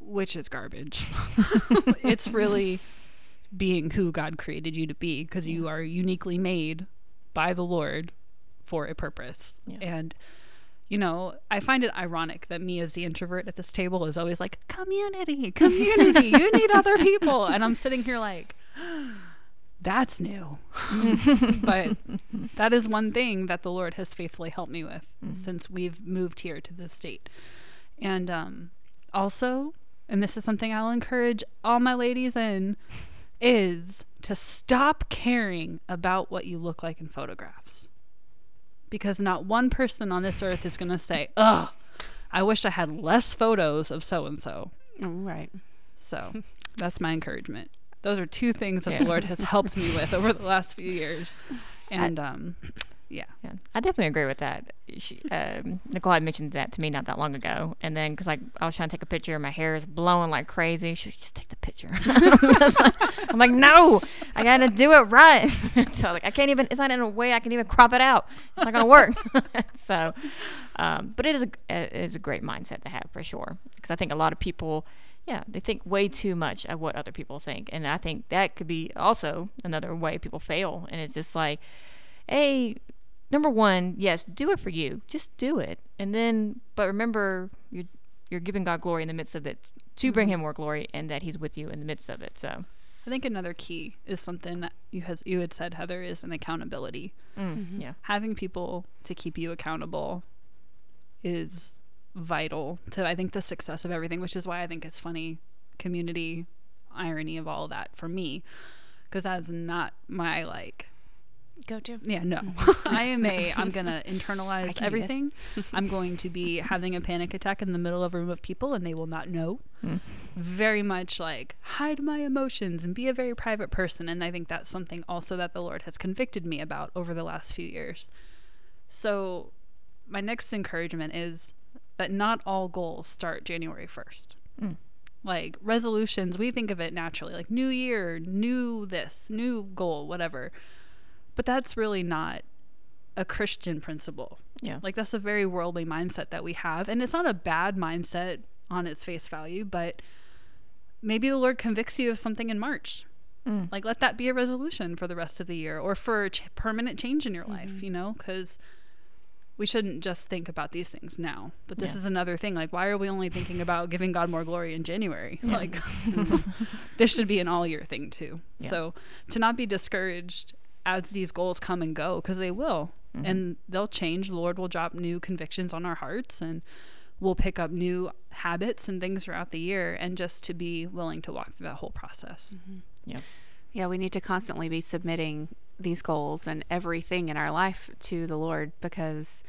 which is garbage. <laughs> it's really being who God created you to be because you are uniquely made by the Lord for a purpose. Yeah. And you know, I find it ironic that me as the introvert at this table is always like, community, community, you need <laughs> other people. And I'm sitting here like, that's new. <laughs> but <laughs> that is one thing that the Lord has faithfully helped me with since we've moved here to this state. And um, also, and this is something I'll encourage all my ladies in, is to stop caring about what you look like in photographs. Because not one person on this earth is going to say, ugh, I wish I had less photos of so and so. Right. So that's my encouragement. Those are two things that Yeah. the Lord has helped me with over the last few <laughs> years. And um, yeah. Yeah, I definitely agree with that. She, um, Nicole had mentioned that to me not that long ago, and then because like I was trying to take a picture, and my hair is blowing like crazy. She was just take the picture. <laughs> I'm like, no, I gotta do it right. <laughs> so like, I can't even. It's not in a way I can even crop it out. It's not gonna work. so, um, but it is a it is a great mindset to have for sure. Because I think a lot of people. Yeah, they think way too much of what other people think, and I think that could be also another way people fail. And it's just like, hey, number one, yes, do it for you. Just do it, and then, but remember, you're you're giving God glory in the midst of it to bring Him more glory, and that He's with you in the midst of it. So, I think another key is something that you has you had said, Heather, is an accountability. mm, yeah, Having people to keep you accountable is vital to I think the success of everything, which is why I think it's funny community irony of all of that for me. Because that's not my like Go to. Yeah, no. <laughs> I am a <laughs> I'm gonna internalize can do this. everything. <laughs> I'm going to be having a panic attack in the middle of a room of people and they will not know. Mm. Very much like hide my emotions and be a very private person. And I think that's something also that the Lord has convicted me about over the last few years. So my next encouragement is that not all goals start January 1st. Mm. Like resolutions, we think of it naturally, like new year, new this, new goal, whatever. But that's really not a Christian principle. yeah, Like that's a very worldly mindset that we have, and it's not a bad mindset on its face value, but maybe the Lord convicts you of something in March. Mm. Like let that be a resolution for the rest of the year or for a ch- permanent change in your life, Mm-hmm. you know, cuz we shouldn't just think about these things now. But this Yeah. is another thing. Like why are we only thinking about giving God more glory in January? Yeah. <laughs> Like <laughs> this should be an all year thing too. Yeah. So to not be discouraged as these goals come and go because they will Mm-hmm. and they'll change the lord will drop new convictions on our hearts and we'll pick up new habits and things throughout the year and just to be willing to walk through that whole process yeah, Yeah, we need to constantly be submitting these goals and everything in our life to the Lord because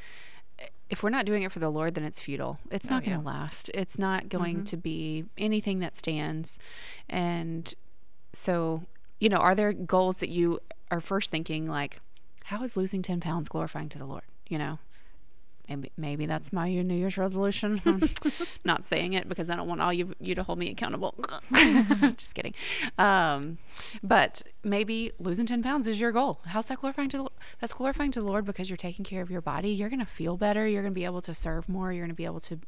if we're not doing it for the Lord, then it's futile. It's Oh, not going to last. It's not going mm-hmm. to be anything that stands. And so, you know, are there goals that you are first thinking like, how is losing 10 pounds glorifying to the Lord? You know, maybe, maybe that's my New Year's resolution. <laughs> I'm not saying it because I don't want all you, you to hold me accountable. <laughs> Just kidding. Um, but maybe losing 10 pounds is your goal. How's that glorifying to the That's glorifying to the Lord because you're taking care of your body. You're going to feel better. You're going to be able to serve more. You're going to be able to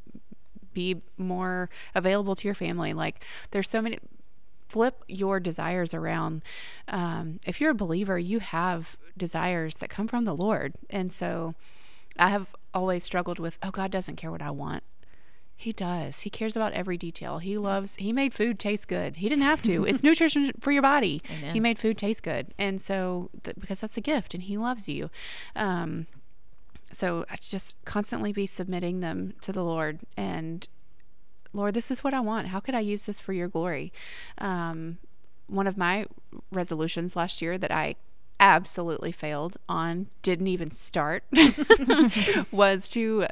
be more available to your family. Like there's so many flip your desires around. Um, if you're a believer, you have desires that come from the Lord. And so I have always struggled with, oh, God doesn't care what I want. He does. He cares about every detail. He loves, he made food taste good. He didn't have to. <laughs> It's nutrition for your body. He made food taste good. And so, th- because that's a gift and he loves you. Um, so I just constantly be submitting them to the Lord and Lord, this is what I want. How could I use this for your glory? Um, one of my resolutions last year that I absolutely failed on, didn't even start, <laughs> was to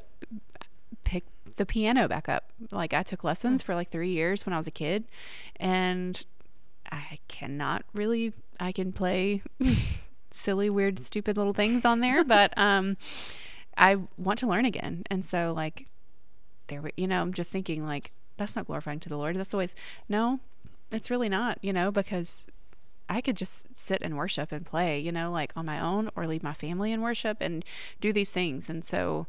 pick the piano back up. Like I took lessons for like three years when I was a kid, and I cannot really. I can play <laughs> silly, weird, stupid little things on there, <laughs> but um, I want to learn again. And so, like, there, we- you know, I'm just thinking like that's not glorifying to the Lord. That's always no, it's really not. You know, because I could just sit and worship and play, you know, like on my own or lead my family in worship and do these things. And so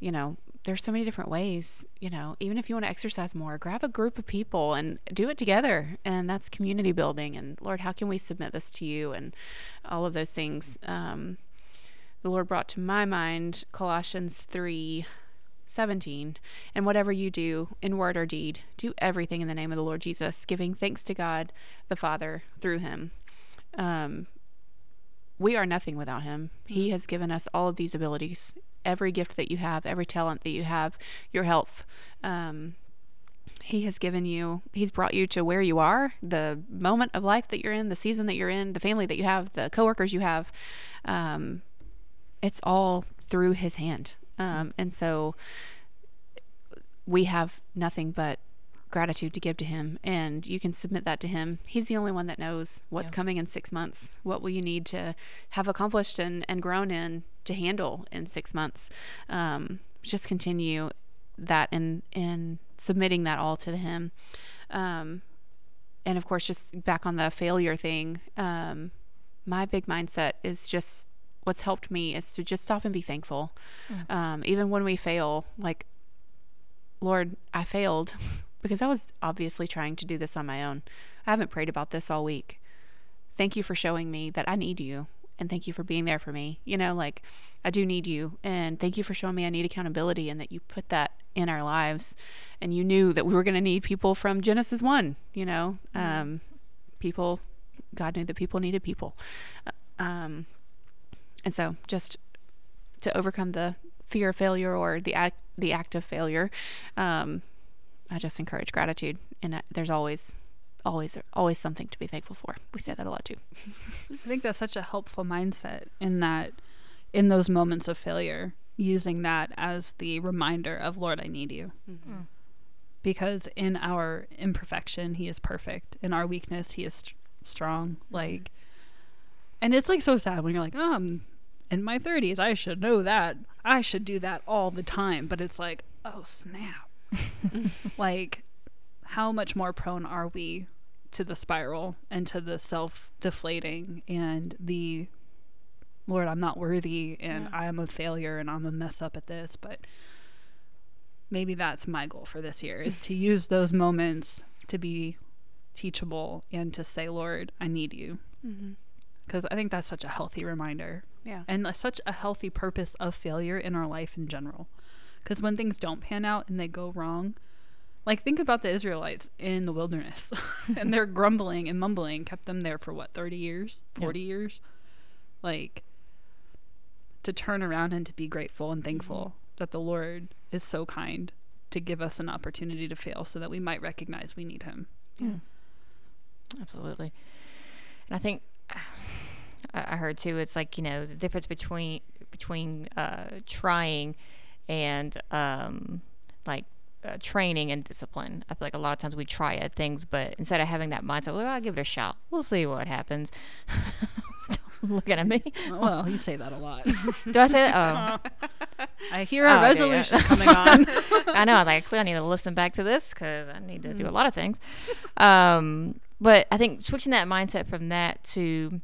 you know, there's so many different ways, you know, even if you want to exercise more, grab a group of people and do it together. And that's community building. And Lord, how can we submit this to you? And all of those things. Um, the Lord brought to my mind Colossians 3 17. And whatever you do in word or deed, do everything in the name of the Lord Jesus, giving thanks to God the Father through him. Um, we are nothing without him. He has given us all of these abilities, every gift that you have, every talent that you have, your health. Um, he has given you, he's brought you to where you are, the moment of life that you're in, the season that you're in, the family that you have, the coworkers you have. Um, it's all through his hand. Um, and so we have nothing but gratitude to give to him and you can submit that to him. He's the only one that knows what's Yeah. coming in six months. What will you need to have accomplished and, and grown in to handle in six months? Um, just continue that and and submitting that all to him. Um, and of course just back on the failure thing um, my big mindset is just what's helped me is to just stop and be thankful. Um, even when we fail like lord i failed <laughs> because i was obviously trying to do this on my own. I haven't prayed about this all week. Thank you for showing me that i need you and thank you for being there for me. You know like i do need you and thank you for showing me i need accountability and that you put that in our lives. And you knew that we were going to need people from genesis 1 you know? Um, people god knew that people needed people. Uh, um, and so just to overcome the fear of failure or the act the act of failure um, i just encourage gratitude and there's always always always something to be thankful for we say that a lot too <laughs> I think that's such a helpful mindset in that in those moments of failure, using that as the reminder of Lord, I need you. Mm-hmm. Mm. Because in our imperfection, he is perfect. In our weakness, he is st- strong. Mm-hmm. Like and it's like so sad when you're like, "Oh, I'm in my 30s. I should know that. I should do that all the time." But it's like, "Oh, snap." <laughs> like how much more prone are we to the spiral and to the self deflating and the Lord, I'm not worthy and Yeah. I'm a failure and I'm a mess up at this, but maybe that's my goal for this year is to use those moments to be teachable and to say, Lord, I need you. Mm-hmm. Because I think that's such a healthy reminder yeah and such a healthy purpose of failure in our life in general. Because when things don't pan out and they go wrong, like think about the Israelites in the wilderness <laughs> and their grumbling and mumbling kept them there for what, 30 years, 40 years? Like to turn around and to be grateful and thankful mm-hmm. that the Lord is so kind to give us an opportunity to fail so that we might recognize we need Him. Yeah. Mm. Absolutely. And I think I heard too. It's like you know the difference between between uh, trying and um, like uh, training and discipline. I feel like a lot of times we try at things, but instead of having that mindset, well, I'll give it a shot. We'll see what happens. <laughs> Don't Looking at me. Well, you say that a lot. <laughs> Do I say that? Oh, I hear a Oh, okay, yeah. resolution coming on. <laughs> I know. I was like, clearly, I need to listen back to this because I need to do a lot of things. Um, but I think switching that mindset from that to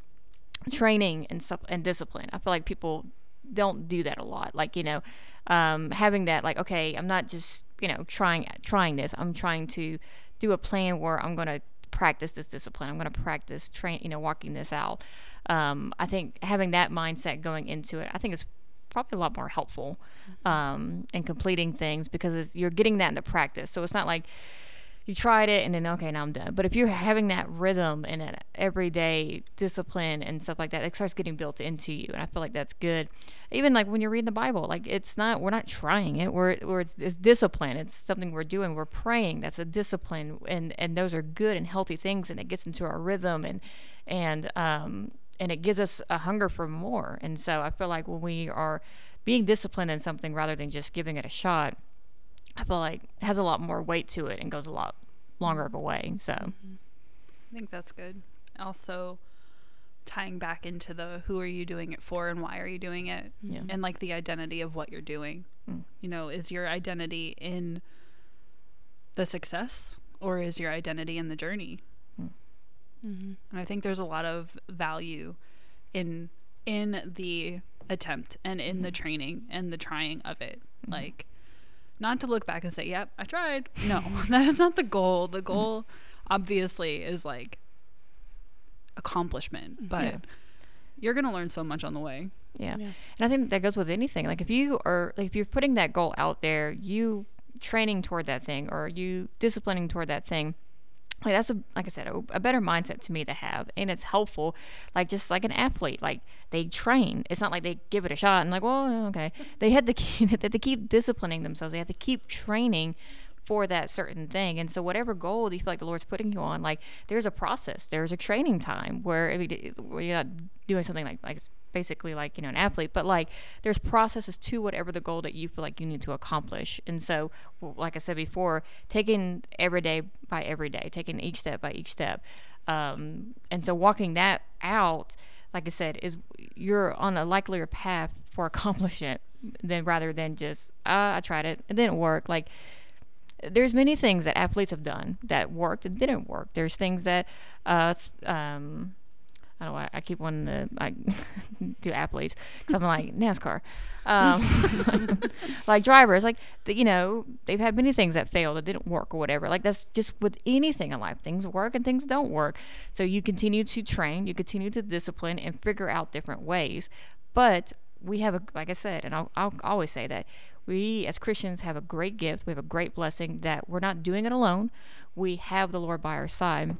training and stuff and discipline, I feel like people don't do that a lot. Like you know, um, having that like, okay, I'm not just you know trying trying this. I'm trying to do a plan where I'm going to practice this discipline. I'm going to practice train, you know, walking this out. Um, I think having that mindset going into it, I think is probably a lot more helpful um, in completing things because it's, you're getting that into practice. So it's not like you tried it and then okay now I'm done. But if you're having that rhythm and that everyday discipline and stuff like that, it starts getting built into you, and I feel like that's good. Even like when you're reading the Bible, like it's not we're not trying it. We're, we're it's, it's discipline. It's something we're doing. We're praying. That's a discipline, and and those are good and healthy things, and it gets into our rhythm and and um and it gives us a hunger for more. And so I feel like when we are being disciplined in something rather than just giving it a shot, I feel like it has a lot more weight to it and goes a lot longer of a way. So I think that's good. Also, tying back into the who are you doing it for and why are you doing it, Yeah. and like the identity of what you're doing. Mm. You know, is your identity in the success or is your identity in the journey? Mm-hmm. And I think there's a lot of value in in the attempt and in the training and the trying of it. Like, not to look back and say, "Yep, I tried." No, <laughs> that is not the goal. The goal, obviously, is like accomplishment, mm-hmm. but Yeah. you're gonna learn so much on the way. Yeah. Yeah. And I think that goes with anything. Like if you are like if you're putting that goal out there, you training toward that thing or you disciplining toward that thing. Like that's a like I said, a, a better mindset to me to have, and it's helpful. Like just like an athlete, like they train. It's not like they give it a shot and like, well, okay. They had to <laughs> keep, that they keep disciplining themselves. They have to keep training for that certain thing. And so whatever goal you feel like the Lord's putting you on, like there's a process, there's a training time where, where you're not doing something like like basically like you know an athlete, but like there's processes to whatever the goal that you feel like you need to accomplish. And so, like I said before, taking every day by every day, taking each step by each step, um, and so walking that out, like I said, is you're on a likelier path for <laughs> accomplishment than rather than just uh, I tried it, it didn't work. Like there's many things that athletes have done that worked and didn't work. There's things that, uh, um, I don't I keep wanting to like <laughs> do athletes because I'm like NASCAR, um, <laughs> like drivers. Like the, you know, they've had many things that failed that didn't work or whatever. Like that's just with anything in life. Things work and things don't work. So you continue to train, you continue to discipline and figure out different ways. But we have a like I said, and I'll, I'll always say that we as Christians have a great gift. We have a great blessing that we're not doing it alone. We have the Lord by our side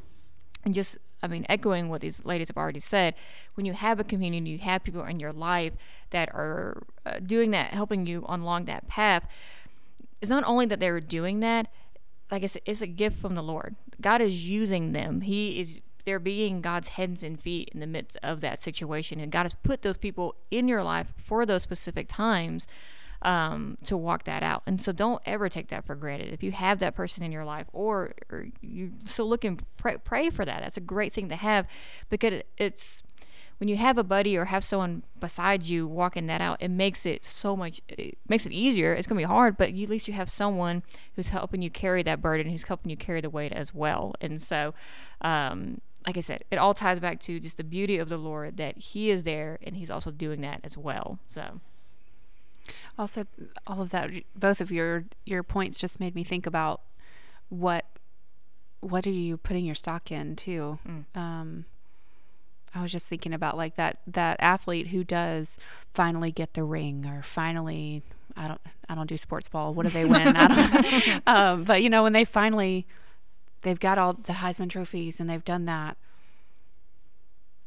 and just I mean, echoing what these ladies have already said, when you have a community, you have people in your life that are uh, doing that, helping you along that path. It's not only that they're doing that, like I said, it's a gift from the Lord. God is using them. He is they're being God's hands and feet in the midst of that situation, and God has put those people in your life for those specific times um, to walk that out. And so don't ever take that for granted. If you have that person in your life or, or you still looking, pray, pray for that. That's a great thing to have because it, it's when you have a buddy or have someone beside you walking that out, it makes it so much, it makes it easier. It's going to be hard, but you, at least you have someone who's helping you carry that burden, who's helping you carry the weight as well. And so, um, like I said, it all ties back to just the beauty of the Lord that He is there and He's also doing that as well. So, also all of that both of your your points just made me think about what what are you putting your stock in too? Um i was just thinking about like that that athlete who does finally get the ring or finally i don't i don't do sports ball. What do they win? I don't, <laughs> <laughs> um, but you know when they finally they've got all the heisman trophies and they've done that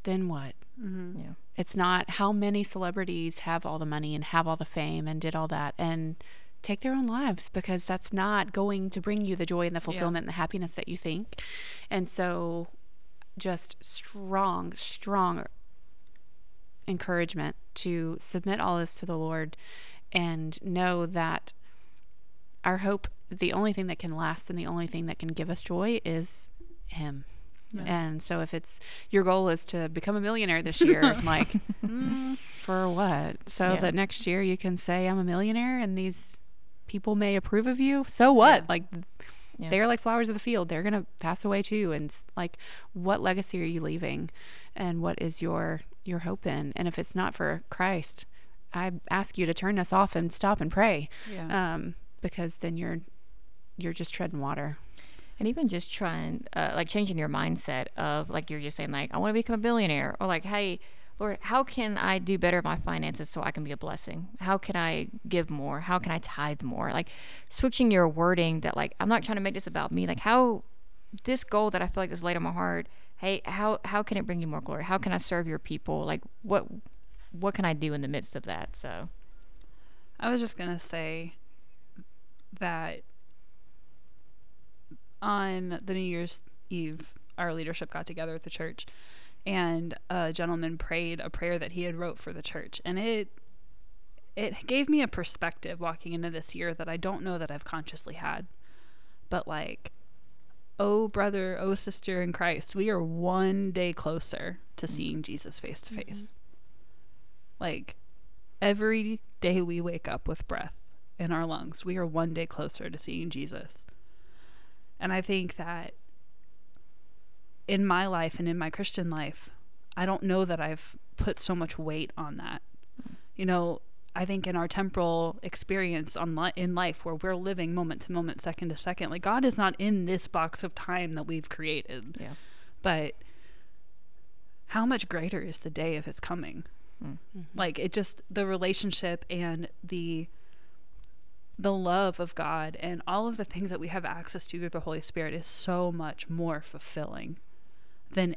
then what? Yeah. It's not how many celebrities have all the money and have all the fame and did all that and take their own lives because that's not going to bring you the joy and the fulfillment and the happiness that you think. And so just strong, strong encouragement to submit all this to the Lord and know that our hope, the only thing that can last and the only thing that can give us joy is Him. And so if it's your goal is to become a millionaire this <laughs> year, like for what? So Yeah. that next year you can say I'm a millionaire and these people may approve of you. So what? Yeah. Like Yeah. they're like flowers of the field. They're going to pass away too and like what legacy are you leaving and what is your your hope in? And if it's not for Christ, I ask you to turn this off and stop and pray. Yeah. Um because then you're you're just treading water. And even just trying, uh, like changing your mindset of, like you're just saying, like, I want to become a billionaire. Or like, hey, Lord, how can I do better my finances so I can be a blessing? How can I give more? How can I tithe more? Like switching your wording that, like, I'm not trying to make this about me. Like, how this goal that I feel like is laid on my heart, hey, how, how can it bring you more glory? How can I serve your people? Like, what, what can I do in the midst of that? So, I was just gonna say that on the New Year's Eve, our leadership got together at the church, and a gentleman prayed a prayer that he had wrote for the church, and it it gave me a perspective walking into this year that I don't know that I've consciously had, but like. Oh, brother, oh, sister in Christ, we are one day closer to mm-hmm. seeing Jesus face to face. Mm-hmm. Like, every day we wake up with breath in our lungs, we are one day closer to seeing Jesus. And I think that in my life and in my Christian life, I don't know that I've put so much weight on that. Mm. You know, I think in our temporal experience on li- in life where we're living moment to moment, second to second, like God is not in this box of time that we've created. Yeah. But how much greater is the day if it's coming? Mm. Mm-hmm. Like it just the relationship and the the love of God and all of the things that we have access to through the Holy Spirit is so much more fulfilling than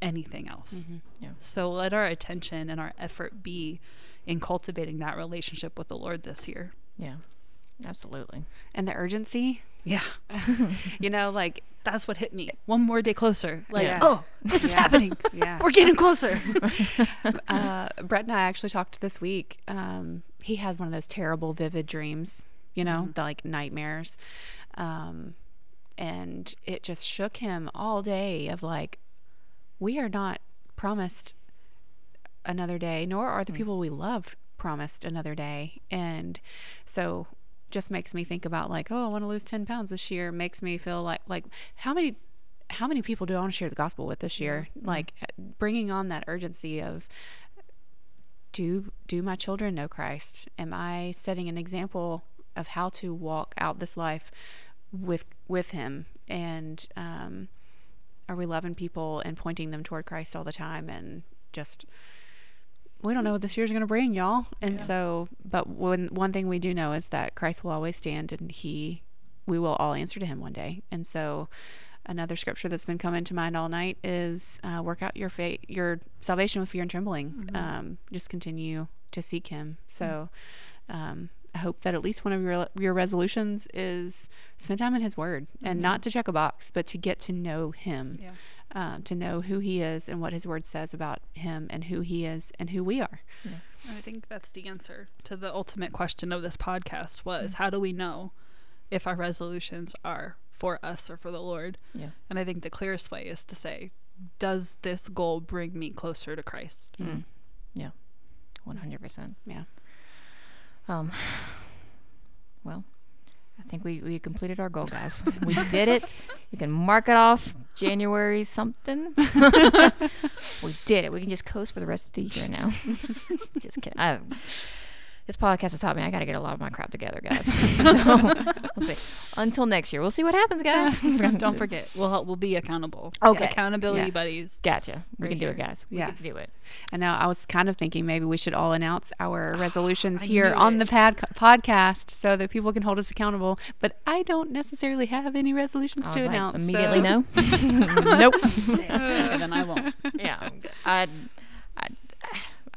anything else. Yeah. So let our attention and our effort be in cultivating that relationship with the Lord this year. Yeah. Absolutely. And the urgency, Yeah. <laughs> you know, like That's what hit me. One more day closer. Like, Yeah. oh, this is Yeah. happening. Yeah. We're getting closer. <laughs> uh, Brett and I actually talked this week. Um, he had one of those terrible, vivid dreams, you know, mm-hmm. the like nightmares. Um, and it just shook him all day of like, we are not promised another day, nor are the mm. people we love promised another day. And so just makes me think about like, oh, I want to lose 10 pounds this year. Makes me feel like, like how many, how many people do I want to share the gospel with this year? Mm-hmm. Like bringing on that urgency of, do do my children know Christ? Am I setting an example of how to walk out this life with with Him? And um, are we loving people and pointing them toward Christ all the time? And just we don't know what this year's going to bring, y'all. And so, but one one thing we do know is that Christ will always stand, and He we will all answer to Him one day. And so. Another scripture that's been coming to mind all night is uh, work out your faith, your salvation with fear and trembling. Um, just continue to seek Him. So, um, I hope that at least one of your your resolutions is spend time in His Word, and not to check a box, but to get to know Him, Yeah. um, to know who He is and what His Word says about Him and who He is and who we are. I think that's the answer to the ultimate question of this podcast was how do we know if our resolutions are for us or for the Lord? Yeah. And I think the clearest way is to say, does this goal bring me closer to Christ? Yeah. One hundred percent. Yeah. Um. Well, I think we we completed our goal, guys. <laughs> we did it. We can mark it off January something. <laughs> we did it. We can just coast for the rest of the year now. <laughs> just kidding. This podcast has taught me I got to get a lot of my crap together, guys. <laughs> <laughs> so we'll see. Until next year, we'll see what happens, guys. <laughs> Don't forget, we'll help, we'll be accountable. Okay. Accountability Yes. buddies. Gotcha. We Right can do it, guys. We Yes. can do it. And now I was kind of thinking maybe we should all announce our <sighs> resolutions here on it. the pad podcast so that people can hold us accountable. But I don't necessarily have any resolutions to like, announce. immediately so- no. nope. okay, then I won't. yeah, I'm good. I,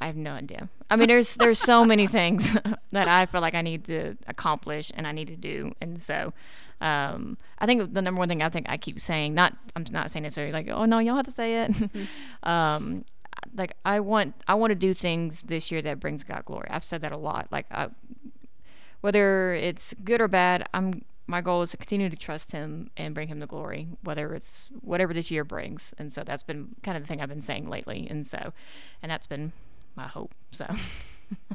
I, have no idea. I mean, there's there's so many <laughs> things <laughs> that I feel like I need to accomplish and I need to do, and so um, I think the number one thing I think I keep saying, not I'm not saying necessarily like, oh no, y'all have to say it. <laughs> um, like I want I want to do things this year that brings God glory. I've said that a lot. Like I, whether it's good or bad, I'm my goal is to continue to trust him and bring him the glory, whether it's whatever this year brings. And so that's been kind of the thing I've been saying lately. And so, and that's been my hope. So, <laughs>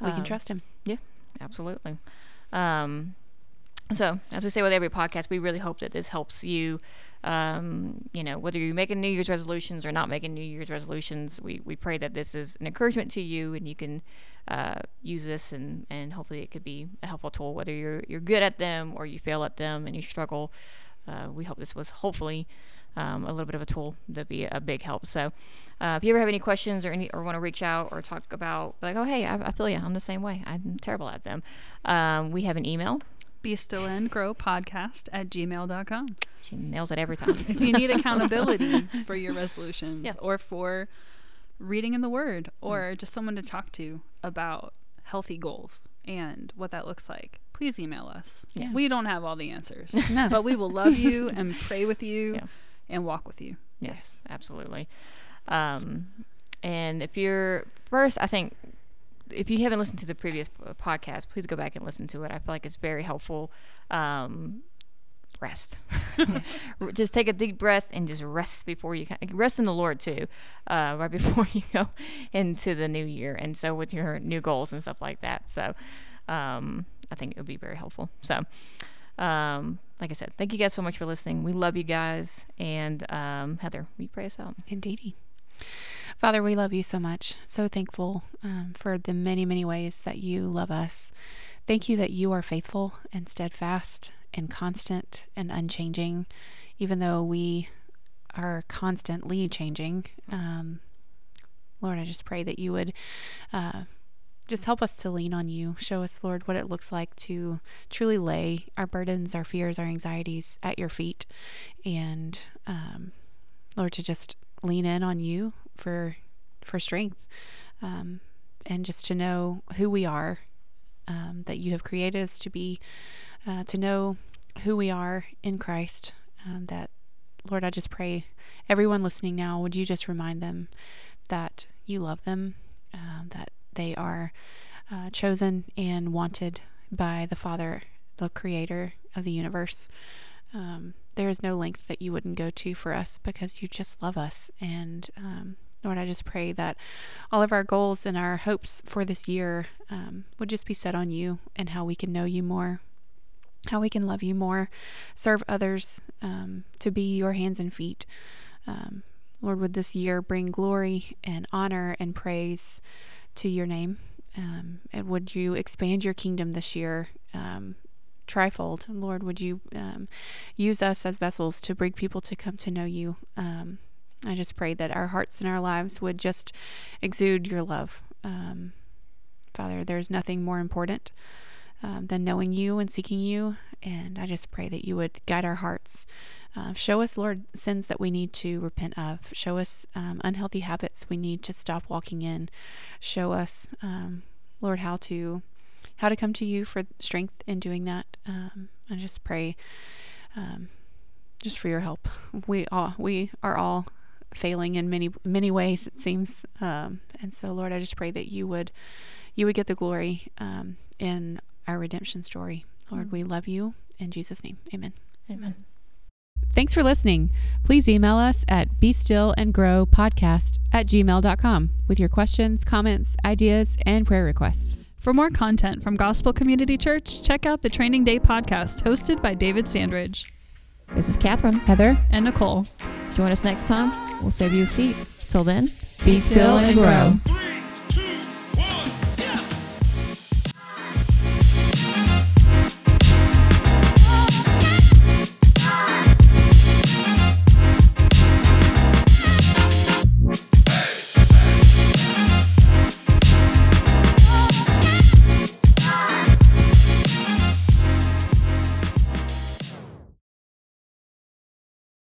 we can Um, trust him. yeah, absolutely. Um, so, as we say with every podcast, we really hope that this helps you. Um, you know, whether you're making New Year's resolutions or not making New Year's resolutions, we, we pray that this is an encouragement to you and you can uh, use this and, and hopefully it could be a helpful tool, whether you're, you're good at them or you fail at them and you struggle. Uh, we hope this was hopefully um, a little bit of a tool that'd be a big help. So, uh, if you ever have any questions or any or want to reach out or talk about like, oh hey, I, I feel you, I'm the same way. I'm terrible at them. Um, we have an email. Be still and grow podcast at gmail.com. She nails it every time. If you need <laughs> accountability for your resolutions Yeah. or for reading in the Word or just someone to talk to about healthy goals and what that looks like, please email us. Yes. We don't have all the answers, <laughs> No. but we will love you and pray with you Yeah. And walk with you. Yes, absolutely. Um, and if you're first, I think if you haven't listened to the previous podcast, please go back and listen to it. I feel like it's very helpful. Um, rest. <laughs> Just take a deep breath and just rest before you rest in the Lord too, uh, right <laughs> before you go into the new year. And so with your new goals and stuff like that. So um, I think it would be very helpful. So um, like I said, thank you guys so much for listening. We love you guys. And um, Heather, will you pray us out? Indeedy. Father, we love you so much. So thankful um, for the many, many ways that you love us. Thank you that you are faithful and steadfast and constant and unchanging, even though we are constantly changing. Um, Lord, I just pray that you would uh, just help us to lean on you. Show us, Lord, what it looks like to truly lay our burdens, our fears, our anxieties at your feet. And, um, Lord, to just lean in on you for for strength um, and just to know who we are um, that you have created us to be uh, to know who we are in christ um, that lord i just pray everyone listening now would you just remind them that you love them um, that they are uh, chosen and wanted by the father the creator of the universe um, there is no length that you wouldn't go to for us because you just love us. And um, Lord, I just pray that all of our goals and our hopes for this year um, would just be set on you and how we can know you more, how we can love you more, serve others, um, to be your hands and feet. Um, Lord, would this year bring glory and honor and praise to your name? Um, and would you expand your kingdom this year um, trifold. Lord, would you um, use us as vessels to bring people to come to know you? Um, I just pray that our hearts and our lives would just exude your love. Um, Father, there's nothing more important um, than knowing you and seeking you. And I just pray that you would guide our hearts. Uh, show us, Lord, sins that we need to repent of. Show us um, unhealthy habits we need to stop walking in. Show us, um, Lord, how to how to come to you for strength in doing that. Um, I just pray um, just for your help. We all we are all failing in many many ways it seems, um, and so Lord, I just pray that you would you would get the glory um, in our redemption story. Lord, we love you in Jesus' name. Amen. Amen. Thanks for listening. Please email us at be still and grow podcast at gmail.com with your questions, comments, ideas, and prayer requests. For more content from Gospel Community Church, check out the Training Day podcast hosted by David Sandridge This is Catherine. Heather? and Nicole. Join us next time. We'll save you a seat. Till then, Be still and grow.